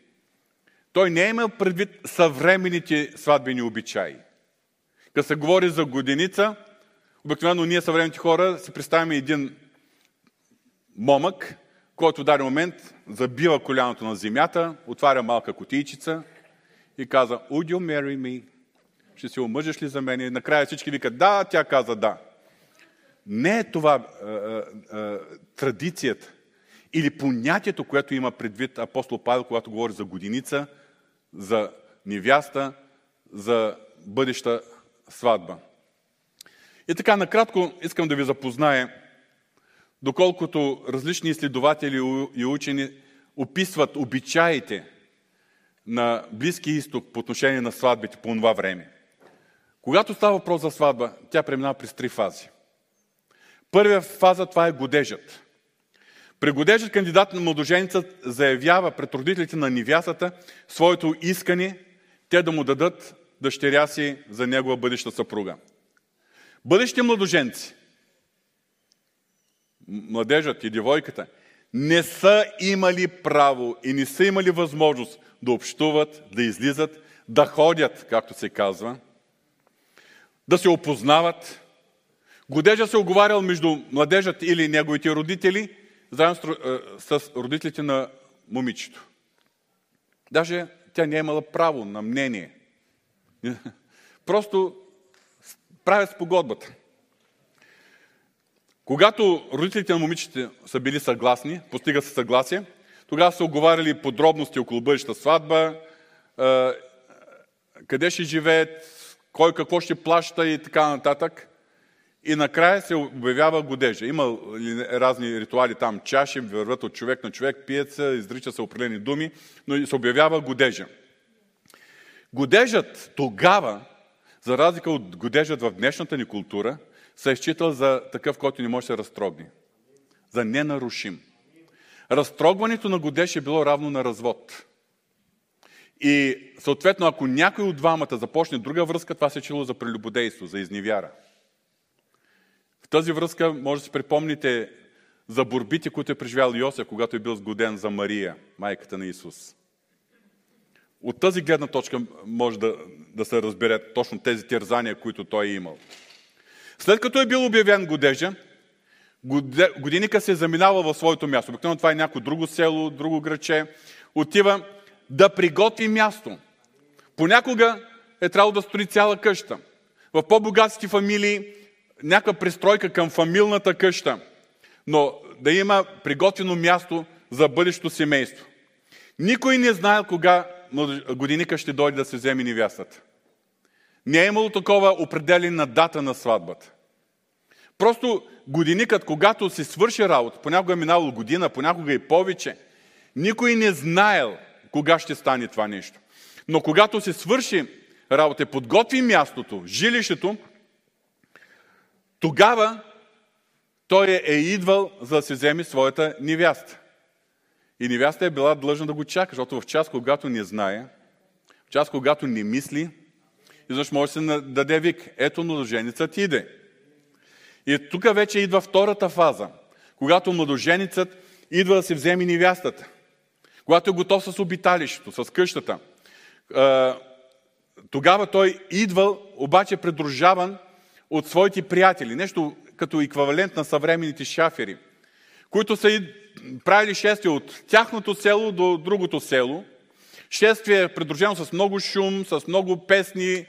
той не е имал предвид съвременните сватбени обичаи. Като се говори за годеница, обикновено ние съвременните хора си представяме един момък, който в даден момент забива коляното на земята, отваря малка котийчица и каза, Would you marry me? Ще се омъжеш ли за мен? И накрая всички викат да, тя каза да. Не е това а, а, а, традицията или понятието, което има предвид апостол Павел, когато говори за годиница, за невяста, за бъдеща сватба. И така, накратко искам да ви запозная, доколкото различни изследователи и учени описват обичаите на Близки изток по отношение на сватбите по това време. Когато става въпрос за сватба, тя преминава през три фази. Първия фаза това е годежът. При годежът кандидат на младоженица заявява пред родителите на невясата своето искане те да му дадат дъщеря си за негова бъдеща съпруга. Бъдещите младоженци, младежът и девойката, не са имали право и не са имали възможност да общуват, да излизат, да ходят, както се казва – да се опознават. Годежа се оговарял между младежът или неговите родители, заедно с, с родителите на момичето. Даже тя не е имала право на мнение. Просто правят спогодбата. Когато родителите на момичета са били съгласни, постига се съгласие, тогава са оговаряли подробности около бъдеща сватба, къде ще живеят, кой какво ще плаща и така нататък. И накрая се обявява годежа. Има разни ритуали там, чаши, върват от човек на човек, пият се, изрича се определени думи, но се обявява годежа. Годежът тогава, за разлика от годежът в днешната ни култура, се е считал за такъв, който не може да се разтрогне. За ненарушим. Разтрогването на годеж е било равно на развод. И съответно, ако някой от двамата започне друга връзка, това се е чило за прелюбодейство, за изневяра. тази връзка може да си припомните за борбите, които е преживял Йосеф, когато е бил сгоден за Мария, майката на Исус. От тази гледна точка може да, да се разбере точно тези терзания, които той е имал. След като е бил обявен годежа, годиника се е заминава в своето място. Обикновено това е някое друго село, друго граче. Отива да приготви място. Понякога е трябвало да строи цяла къща. В по-богатите фамилии някаква пристройка към фамилната къща, но да има приготвено място за бъдещето семейство. Никой не знае кога годиника ще дойде да се вземе невястата. Не е имало такова определена дата на сватбата. Просто годиникът, когато се свърши работа, понякога е минало година, понякога и повече, никой не знаел кога ще стане това нещо. Но когато се свърши работа, подготви мястото, жилището, тогава той е идвал за да се вземе своята невяста. И невяста е била длъжна да го чака, защото в час, когато не знае, в час, когато не мисли, изведнъж може да се даде вик. Ето младоженицът иде. И тук вече идва втората фаза, когато младоженицът идва да се вземе невястата. Когато е готов с обиталището, с къщата. Тогава той идвал, обаче придружаван от своите приятели. Нещо като еквивалент на съвременните шафери, които са правили шествие от тяхното село до другото село. Шествие придружено с много шум, с много песни,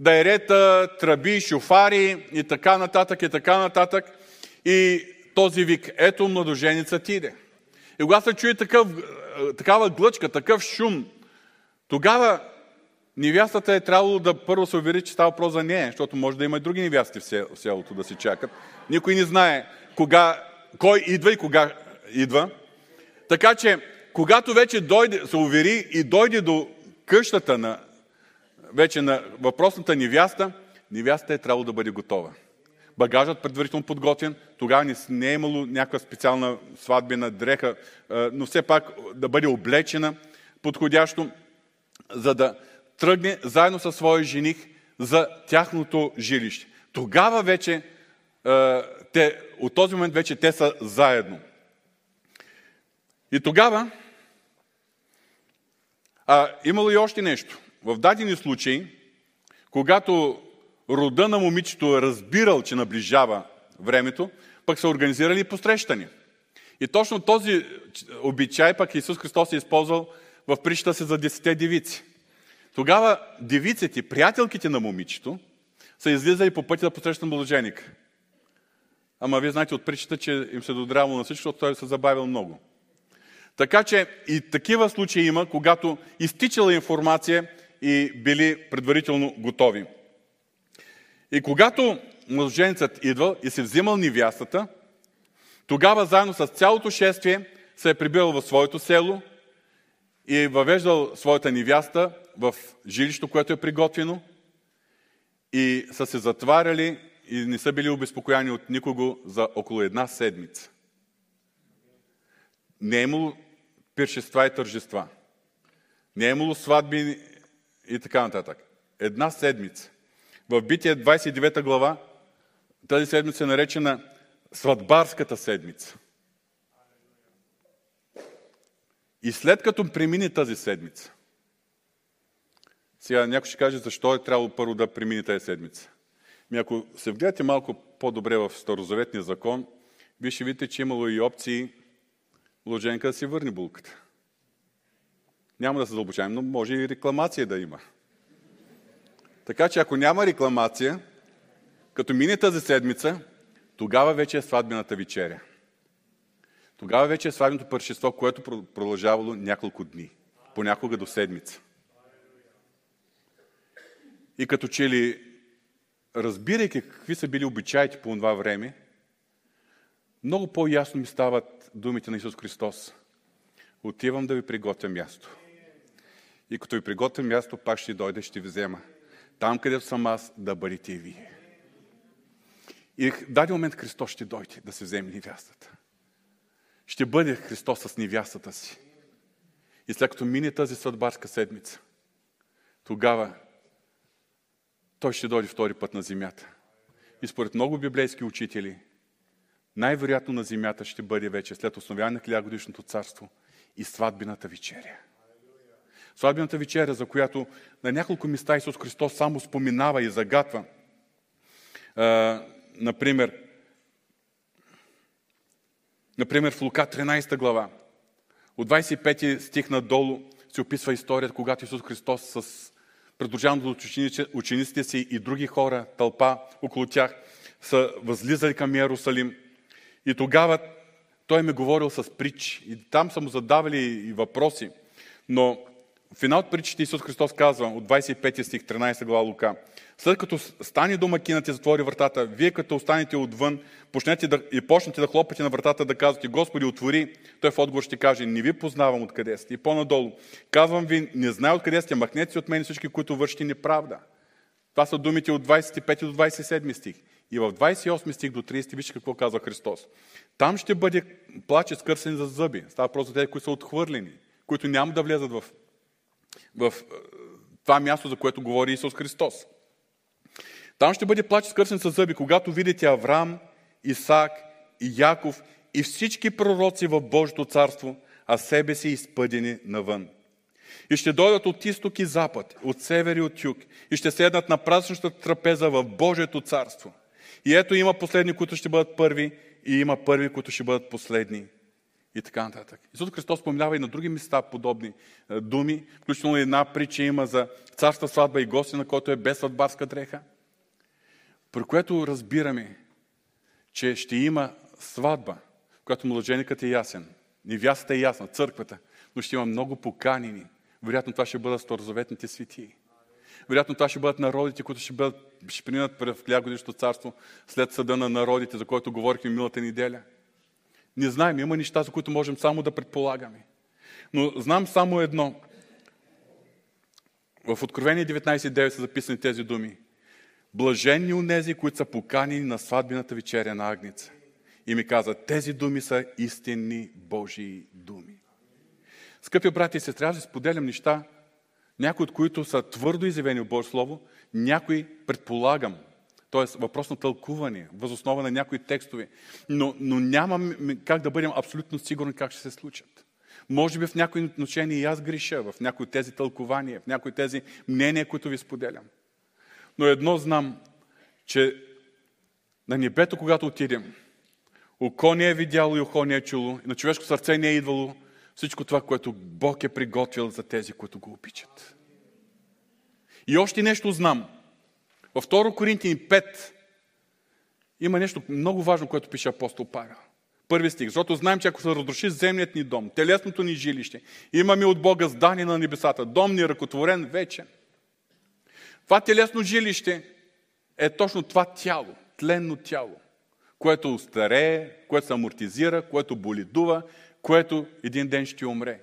дайрета, тръби, шофари и така нататък, и така нататък. И този вик, ето младоженецът иде. И когато се чуе такъв, такава глъчка, такъв шум, тогава невястата е трябвало да първо се увери, че става въпрос за нея, защото може да има и други невясти в селото да се чакат. Никой не знае кога, кой идва и кога идва. Така че, когато вече дойде, се увери и дойде до къщата на, вече на въпросната невяста, невяста е трябвало да бъде готова. Багажът предварително подготвен, тогава не, е имало някаква специална сватбена дреха, но все пак да бъде облечена подходящо, за да тръгне заедно със своя жених за тяхното жилище. Тогава вече, те, от този момент вече те са заедно. И тогава, а, имало и още нещо. В дадени случаи, когато рода на момичето е разбирал, че наближава времето, пък са организирали посрещани. И точно този обичай пък Исус Христос е използвал в причата си за десете девици. Тогава девиците, приятелките на момичето, са излизали по пътя да посрещат младоженик. Ама вие знаете от причата, че им се додрявало на всичко, защото той се забавил много. Така че и такива случаи има, когато изтичала информация и били предварително готови. И когато младоженецът идвал и се взимал невястата, тогава заедно с цялото шествие се е прибирал в своето село и е въвеждал своята невяста в жилището, което е приготвено и са се затваряли и не са били обезпокояни от никого за около една седмица. Не е имало пиршества и тържества. Не е имало сватби и така нататък. Една седмица. В Битие 29 глава тази седмица е наречена сватбарската седмица. И след като премине тази седмица, сега някой ще каже, защо е трябвало първо да премине тази седмица. Ми ако се вгледате малко по-добре в Старозаветния закон, вие ще видите, че имало и опции Ложенка да си върне булката. Няма да се задълбочаем, но може и рекламация да има. Така че ако няма рекламация, като мине тази седмица, тогава вече е сватбената вечеря. Тогава вече е сватбеното пършество, което продължавало няколко дни, понякога до седмица. И като че ли, разбирайки какви са били обичаите по това време, много по-ясно ми стават думите на Исус Христос. Отивам да ви приготвя място. И като ви приготвя място, пак ще дойде, ще ви взема. Там, където съм аз, да бъдете и вие. И в даден момент Христос ще дойде да се вземе невястата. Ще бъде Христос с невястата си. И след като мине тази съдбарска седмица, тогава той ще дойде втори път на земята. и според много библейски учители, най-вероятно на земята ще бъде вече след основяване на хилядогодишното царство и сватбината вечеря. Сватбината вечеря, за която на няколко места Исус Христос само споминава и загатва. А, например, например, в Лука 13 глава, от 25 стих надолу се описва историята, когато Исус Христос с придружаването от учениците си и други хора, тълпа около тях, са възлизали към Иерусалим. И тогава той ми говорил с притчи. И там са му задавали и въпроси. Но в една от притчите Исус Христос казва от 25 стих, 13 глава Лука. След като стане домакинът и затвори вратата, вие като останете отвън почнете да, и почнете да хлопате на вратата да казвате, Господи, отвори, той в отговор ще каже, не ви познавам откъде сте. И по-надолу, казвам ви, не знае откъде сте, махнете си от мен всички, които вършите неправда. Това са думите от 25 до 27 стих. И в 28 стих до 30 вижте какво казва Христос. Там ще бъде плач скърсен за зъби. Става просто тези, които са отхвърлени, които няма да влезат в, в е, това място, за което говори Исус Христос. Там ще бъде плач скърсен с зъби, когато видите Авраам, Исаак и Яков и всички пророци в Божието царство, а себе си изпъдени навън. И ще дойдат от изток и запад, от север и от юг, и ще седнат на празничната трапеза в Божието царство. И ето има последни, които ще бъдат първи, и има първи, които ще бъдат последни. И така нататък. Исус Христос спомнява и на други места подобни е, думи, включително една притча има за царства сватба и гости, на който е без сватбарска дреха. При което разбираме, че ще има сватба, която младженикът е ясен, невястата е ясна, църквата, но ще има много поканени. Вероятно това ще бъдат старозаветните светии. Вероятно това ще бъдат народите, които ще, бъдат, ще принят в хлябогодишното царство след съда на народите, за който говорихме миналата неделя. Не знаем, има неща, за които можем само да предполагаме. Но знам само едно. В Откровение 19.9 са записани тези думи. Блаженни унези, които са поканени на сватбината вечеря на Агница. И ми каза, тези думи са истинни Божии думи. Скъпи брати и сестри, аз споделям неща, някои от които са твърдо изявени в Божие Слово, някои предполагам, т.е. въпрос на тълкуване, възоснова на някои текстове, но, но нямам как да бъдем абсолютно сигурни как ще се случат. Може би в някои отношения и аз греша, в някои тези тълкования, в някои тези мнения, които ви споделям. Но едно знам, че на небето, когато отидем, око не е видяло и ухо не е чуло, и на човешко сърце не е идвало всичко това, което Бог е приготвил за тези, които го обичат. И още нещо знам. Във 2 Коринтини 5 има нещо много важно, което пише апостол Павел. Първи стих. Защото знаем, че ако се разруши земният ни дом, телесното ни жилище, имаме от Бога здание на небесата, дом ни ръкотворен вечен. Това телесно жилище е точно това тяло, тленно тяло, което старее, което се амортизира, което болидува, което един ден ще умре.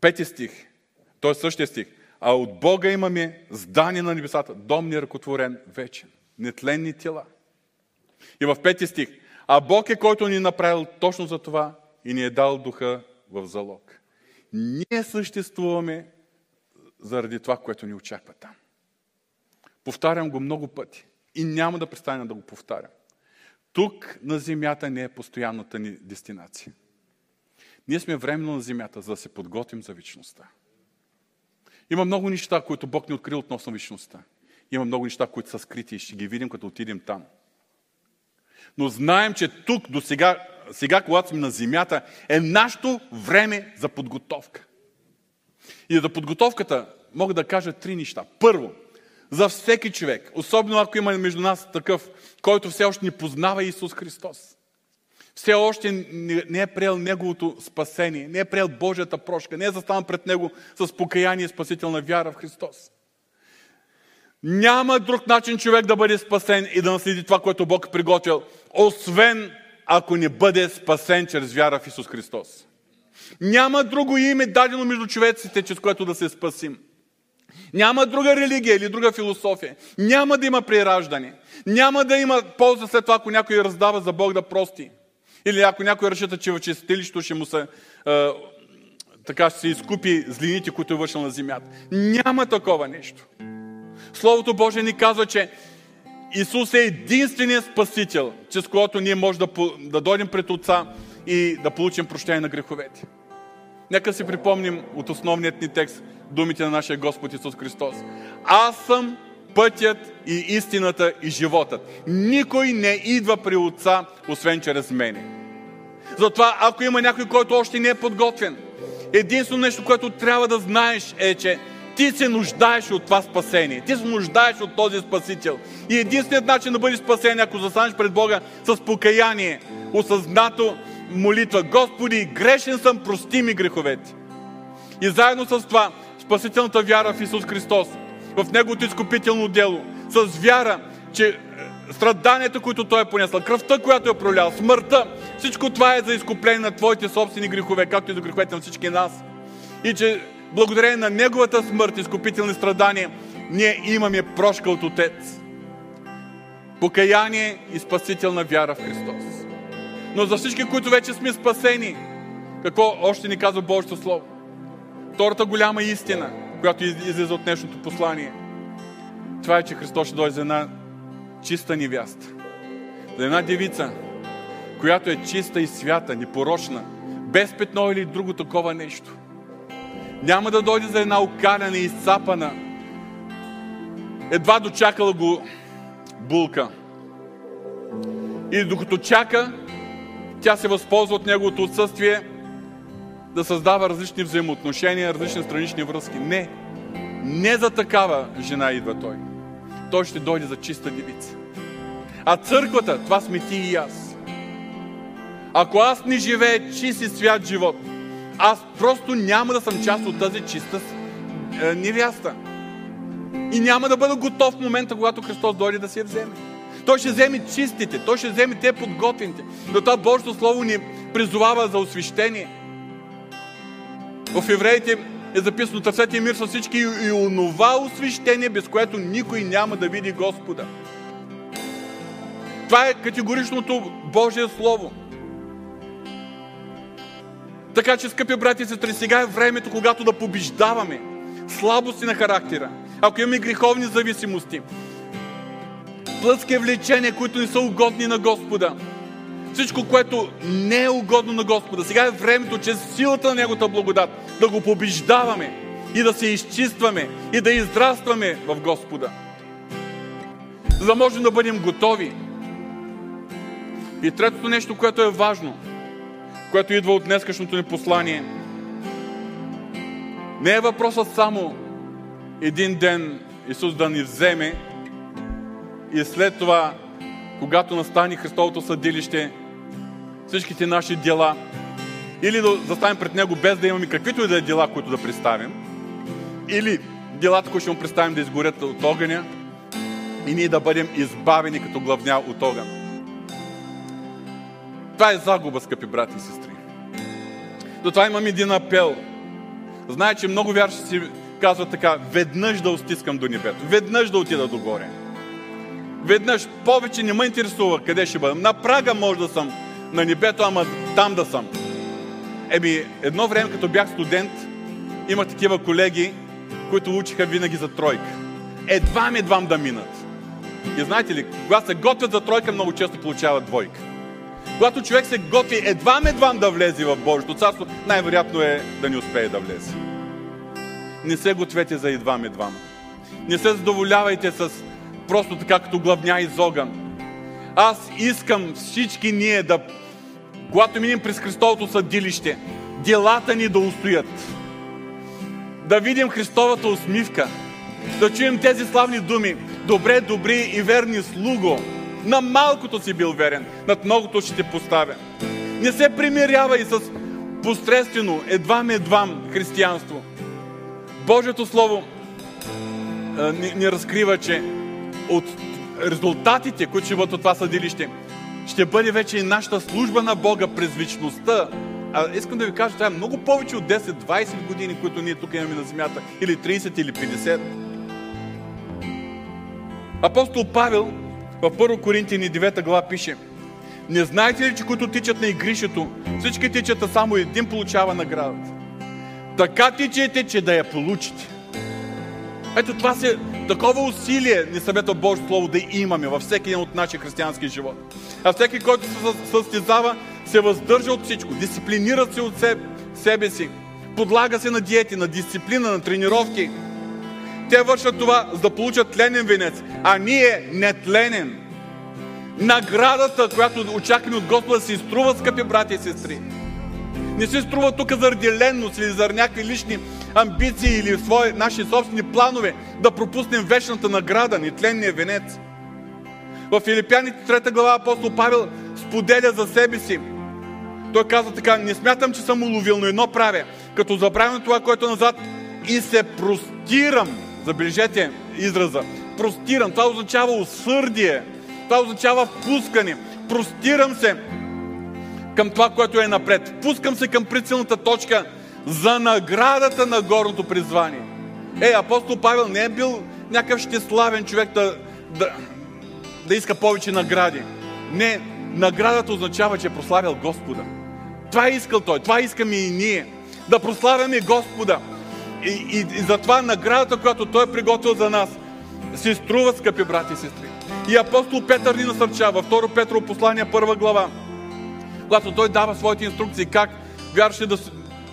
Пети стих, т.е. същия стих. А от Бога имаме здание на небесата, дом ни ръкотворен вечен, нетленни тела. И в пети стих. А Бог е който ни е направил точно за това и ни е дал духа в залог. Ние съществуваме заради това, което ни очаква там. Повтарям го много пъти и няма да престана да го повтарям. Тук на земята не е постоянната ни дестинация. Ние сме временно на земята, за да се подготвим за вечността. Има много неща, които Бог ни открил относно вечността. Има много неща, които са скрити и ще ги видим, като отидем там. Но знаем, че тук, до сега, сега, когато сме на земята, е нашето време за подготовка. И за подготовката мога да кажа три неща. Първо, за всеки човек, особено ако има между нас такъв, който все още не познава Исус Христос. Все още не е приел Неговото спасение, не е приел Божията прошка, не е застанал пред Него с покаяние и спасителна вяра в Христос. Няма друг начин човек да бъде спасен и да наследи това, което Бог е приготвил, освен ако не бъде спасен чрез вяра в Исус Христос. Няма друго име дадено между човеците, чрез което да се спасим. Няма друга религия или друга философия. Няма да има прираждане. Няма да има полза след това, ако някой раздава за Бог да прости. Или ако някой решата, че в чистилището ще му се е, така ще се изкупи злините, които е вършил на земята. Няма такова нещо. Словото Божие ни казва, че Исус е единственият Спасител, чрез който ние можем да, да дойдем пред Отца и да получим прощение на греховете. Нека си припомним от основният ни текст думите на нашия Господ Исус Христос. Аз съм пътят и истината и животът. Никой не идва при Отца, освен чрез мене. Затова, ако има някой, който още не е подготвен, единствено нещо, което трябва да знаеш е, че ти се нуждаеш от това спасение. Ти се нуждаеш от този Спасител. И единственият начин да бъдеш спасен, ако застанеш пред Бога с покаяние, осъзнато молитва. Господи, грешен съм, прости ми греховете. И заедно с това, спасителната вяра в Исус Христос, в Неговото изкупително дело, с вяра, че е, страданията, които Той е понесъл, кръвта, която е пролял, смъртта, всичко това е за изкупление на Твоите собствени грехове, както и за греховете на всички нас. И че благодарение на Неговата смърт, изкупителни страдания, ние имаме прошка от Отец. Покаяние и спасителна вяра в Христос. Но за всички, които вече сме спасени, какво още ни казва Божието Слово? Втората голяма истина, която излиза от днешното послание, това е, че Христос ще дойде за една чиста невяста. За една девица, която е чиста и свята, непорочна, без петно или друго такова нещо. Няма да дойде за една окаляна и изцапана, едва дочакала го булка. И докато чака, тя се възползва от неговото отсъствие да създава различни взаимоотношения, различни странични връзки. Не. Не за такава жена идва той. Той ще дойде за чиста девица. А църквата, това сме ти и аз. Ако аз не живея чист и свят живот, аз просто няма да съм част от тази чиста е, невяста. И няма да бъда готов в момента, когато Христос дойде да си я вземе. Той ще вземе чистите, той ще вземе те подготвените. Но това Божието Слово ни призовава за освещение. В евреите е записано търсете мир с всички и, онова освещение, без което никой няма да види Господа. Това е категоричното Божие Слово. Така че, скъпи брати сестри, сега е времето, когато да побеждаваме слабости на характера. Ако имаме греховни зависимости, плътски влечения, които не са угодни на Господа, всичко, което не е угодно на Господа. Сега е времето, чрез силата на Неговата благодат, да го побеждаваме и да се изчистваме и да израстваме в Господа. За да можем да бъдем готови. И третото нещо, което е важно, което идва от днескашното ни послание, не е въпросът само един ден Исус да ни вземе и след това, когато настане Христовото съдилище, всичките наши дела, или да заставим пред Него без да имаме каквито и да е дела, които да представим, или делата, които ще му представим да изгорят от огъня, и ние да бъдем избавени като главня от огън. Това е загуба, скъпи брати и сестри. Затова имам един апел. Знае, че много вярши си казват така, веднъж да устискам до небето, веднъж да отида догоре. Веднъж повече не ме интересува къде ще бъда. На прага може да съм на небето, ама там да съм. Еми, едно време, като бях студент, има такива колеги, които учиха винаги за тройка. Едва ми едвам да минат. И знаете ли, когато се готвят за тройка, много често получават двойка. Когато човек се готви едва едвам да влезе в Божието царство, най-вероятно е да не успее да влезе. Не се гответе за едвам едвам. Не се задоволявайте с просто така като главня из огън. Аз искам всички ние да когато минем през Христовото съдилище, делата ни да устоят. Да видим Христовата усмивка, да чуем тези славни думи. Добре, добри и верни слуго. На малкото си бил верен, над многото ще те поставя. Не се примирява и с посредствено, едвам-едвам християнство. Божието Слово ни, ни разкрива, че от резултатите, които ще бъдат от това съдилище, ще бъде вече и нашата служба на Бога през вечността. А искам да ви кажа, това е много повече от 10-20 години, които ние тук имаме на земята. Или 30, или 50. Апостол Павел в 1 Коринтини 9 глава пише Не знаете ли, че които тичат на игрището, всички тичат, а само един получава наградата? Така тичайте, че да я получите. Ето това се Такова усилие ни съветва Божието Слово да имаме във всеки един от нашия християнски живот. А всеки, който се състезава, се въздържа от всичко, дисциплинира се от себе си, подлага се на диети, на дисциплина, на тренировки. Те вършат това, за да получат тленен венец, а ние нетленен. Наградата, която очакваме от Господа, се изтрува, скъпи брати и сестри. Не се струва тук заради ленност или заради някакви лични амбиции или свои, наши собствени планове да пропуснем вечната награда, нетленния венец. В Филипяните 3 глава апостол Павел споделя за себе си. Той казва така, не смятам, че съм уловил, но едно правя. Като забравям това, което е назад и се простирам. Забележете израза. Простирам. Това означава усърдие. Това означава впускане. Простирам се към това, което е напред. Пускам се към прицелната точка за наградата на горното призвание. Е, апостол Павел не е бил някакъв щеславен човек да, да, да иска повече награди. Не, наградата означава, че е прославял Господа. Това е искал той, това искаме и ние. Да прославяме Господа. И, и, и затова наградата, която той е приготвил за нас, се струва, скъпи брати и сестри. И апостол Петър ни насърчава, второ Петрово послание, първа глава, когато той дава своите инструкции как вярваше да,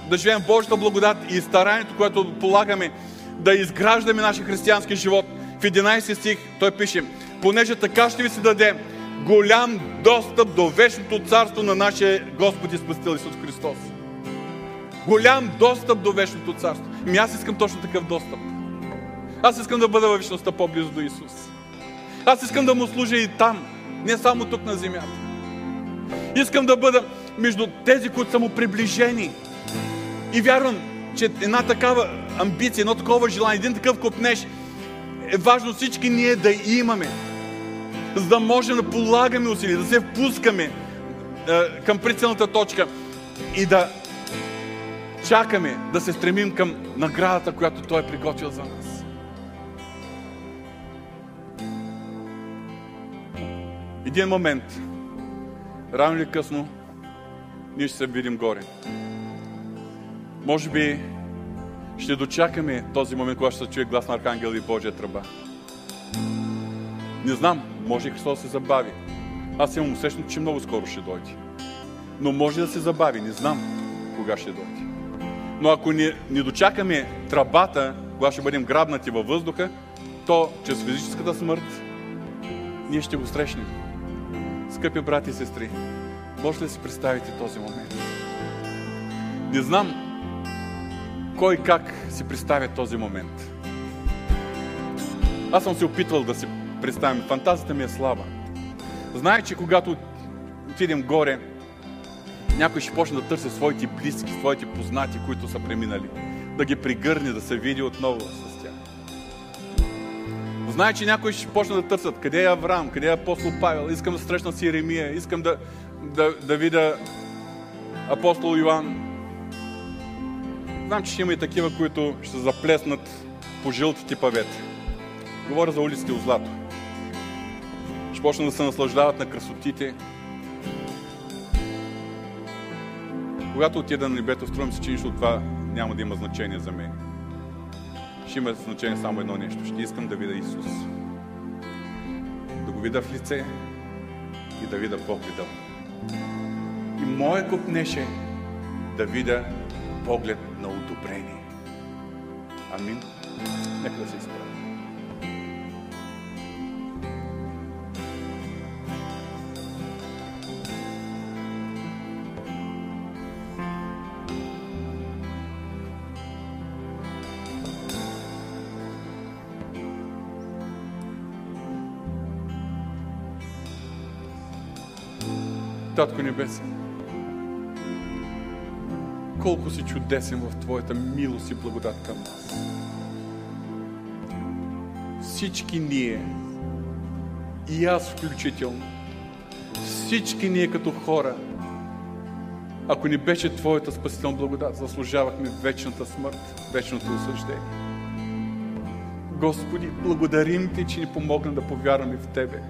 да живеем в Божията благодат и старанието, което полагаме да изграждаме нашия християнски живот. В 11 стих той пише, понеже така ще ви се даде голям достъп до вечното царство на нашия Господ и Спасител Исус Христос. Голям достъп до вечното царство. Ами аз искам точно такъв достъп. Аз искам да бъда във вечността по-близо до Исус. Аз искам да му служа и там, не само тук на земята. Искам да бъда между тези, които са му приближени. И вярвам, че една такава амбиция, едно такова желание, един такъв копнеж е важно всички ние да имаме. За да можем да полагаме усилия, да се впускаме е, към прицелната точка и да чакаме, да се стремим към наградата, която Той е приготвил за нас. Един момент, рано или късно, ние ще се видим горе. Може би ще дочакаме този момент, когато ще се чуе глас на Архангел и Божия тръба. Не знам, може и Христос да се забави. Аз имам усещането, че много скоро ще дойде. Но може да се забави, не знам кога ще дойде. Но ако не, не дочакаме тръбата, когато ще бъдем грабнати във въздуха, то чрез физическата смърт ние ще го срещнем. Скъпи брати и сестри, може ли да си представите този момент? Не знам кой как си представя този момент. Аз съм се опитвал да си представям. Фантазията ми е слаба. Знае, че когато отидем горе, някой ще почне да търси своите близки, своите познати, които са преминали. Да ги пригърне, да се види отново с тях. Знае, че някой ще почне да търсят къде е Авраам, къде е апостол Павел, искам да срещна с Иеремия, искам да, да, да видя апостол Йоан. Знам, че ще има и такива, които ще заплеснат по жълтите павети. Говоря за улиците от злато. Ще почнат да се наслаждават на красотите, Когато отида на небето, струвам се, че нищо от това няма да има значение за мен. Ще има значение само едно нещо. Ще искам да видя Исус. Да го видя в лице и да видя погледа И моят купнеше да видя поглед на одобрение. Амин. Нека да се изправя. Татко Небесен, колко си чудесен в Твоята милост и благодат към нас. Всички ние, и аз включително, всички ние като хора, ако ни беше Твоята спасителна благодат, заслужавахме вечната смърт, вечното осъждение. Господи, благодарим Ти, че ни помогна да повярваме в Тебе,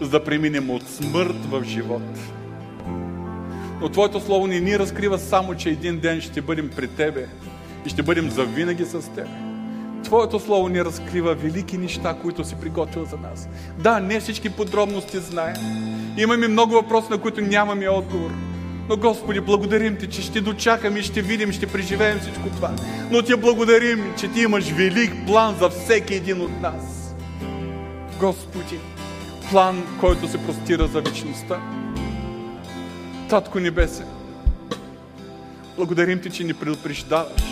за да преминем от смърт в живот. Но Твоето Слово не ни разкрива само, че един ден ще бъдем при Тебе и ще бъдем завинаги с Тебе. Твоето Слово ни разкрива велики неща, които си приготвил за нас. Да, не всички подробности знаем. Имаме много въпроси, на които нямаме отговор. Но Господи, благодарим Ти, че ще дочакаме и ще видим, ще преживеем всичко това. Но Ти благодарим, че Ти имаш велик план за всеки един от нас. Господи, план, който се простира за вечността. Татко Небесен, благодарим Ти, че ни предупреждаваш.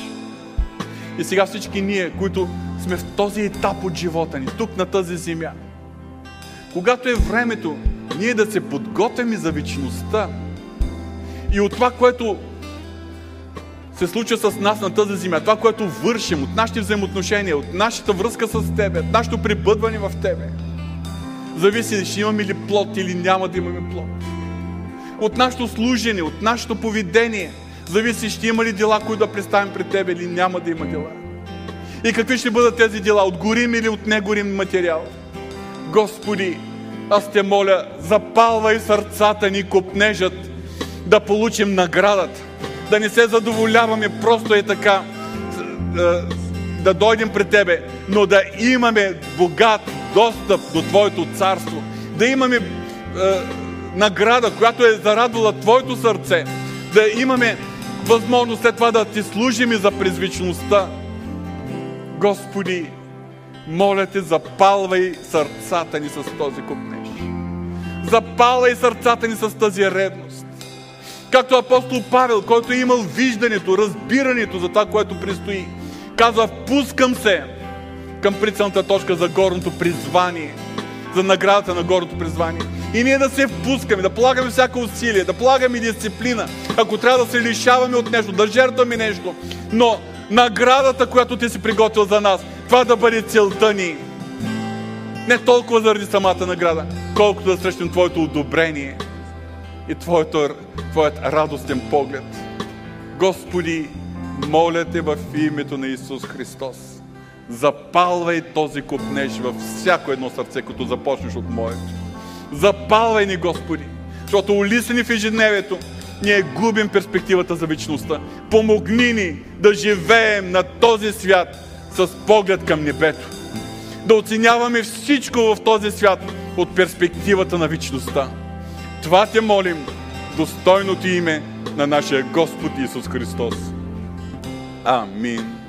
И сега всички ние, които сме в този етап от живота ни, тук на тази земя, когато е времето ние да се подготвим за вечността и от това, което се случва с нас на тази земя, това, което вършим, от нашите взаимоотношения, от нашата връзка с Тебе, от нашето прибъдване в Тебе, зависи ще имаме ли плод или няма да имаме плод. От нашето служение, от нашето поведение, зависи ще има ли дела, които да представим пред Тебе или няма да има дела. И какви ще бъдат тези дела, от горим или от негорим материал. Господи, аз те моля, запалвай сърцата ни копнежат, да получим наградата. Да не се задоволяваме просто е така, да дойдем пред Тебе, но да имаме богат достъп до Твоето царство. Да имаме е, награда, която е зарадвала Твоето сърце. Да имаме възможност след това да Ти служим и за презвичността. Господи, моля Те, запалвай сърцата ни с този купнеж. Запалвай сърцата ни с тази ревност. Както апостол Павел, който е имал виждането, разбирането за това, което предстои, казва, впускам се към прицелната точка за горното призвание, за наградата на горното призвание. И ние да се впускаме, да полагаме всяко усилие, да полагаме дисциплина. Ако трябва да се лишаваме от нещо, да жертваме нещо, но наградата, която ти си приготвил за нас, това да бъде целта ни. Не толкова заради самата награда, колкото да срещнем Твоето одобрение и Твоето, Твоят радостен поглед. Господи, моля Те в името на Исус Христос, запалвай този купнеж във всяко едно сърце, като започнеш от моето. Запалвай ни, Господи, защото улисани в ежедневието, ние губим перспективата за вечността. Помогни ни да живеем на този свят с поглед към небето. Да оценяваме всичко в този свят от перспективата на вечността. Това те молим, достойното име на нашия Господ Исус Христос. Амин.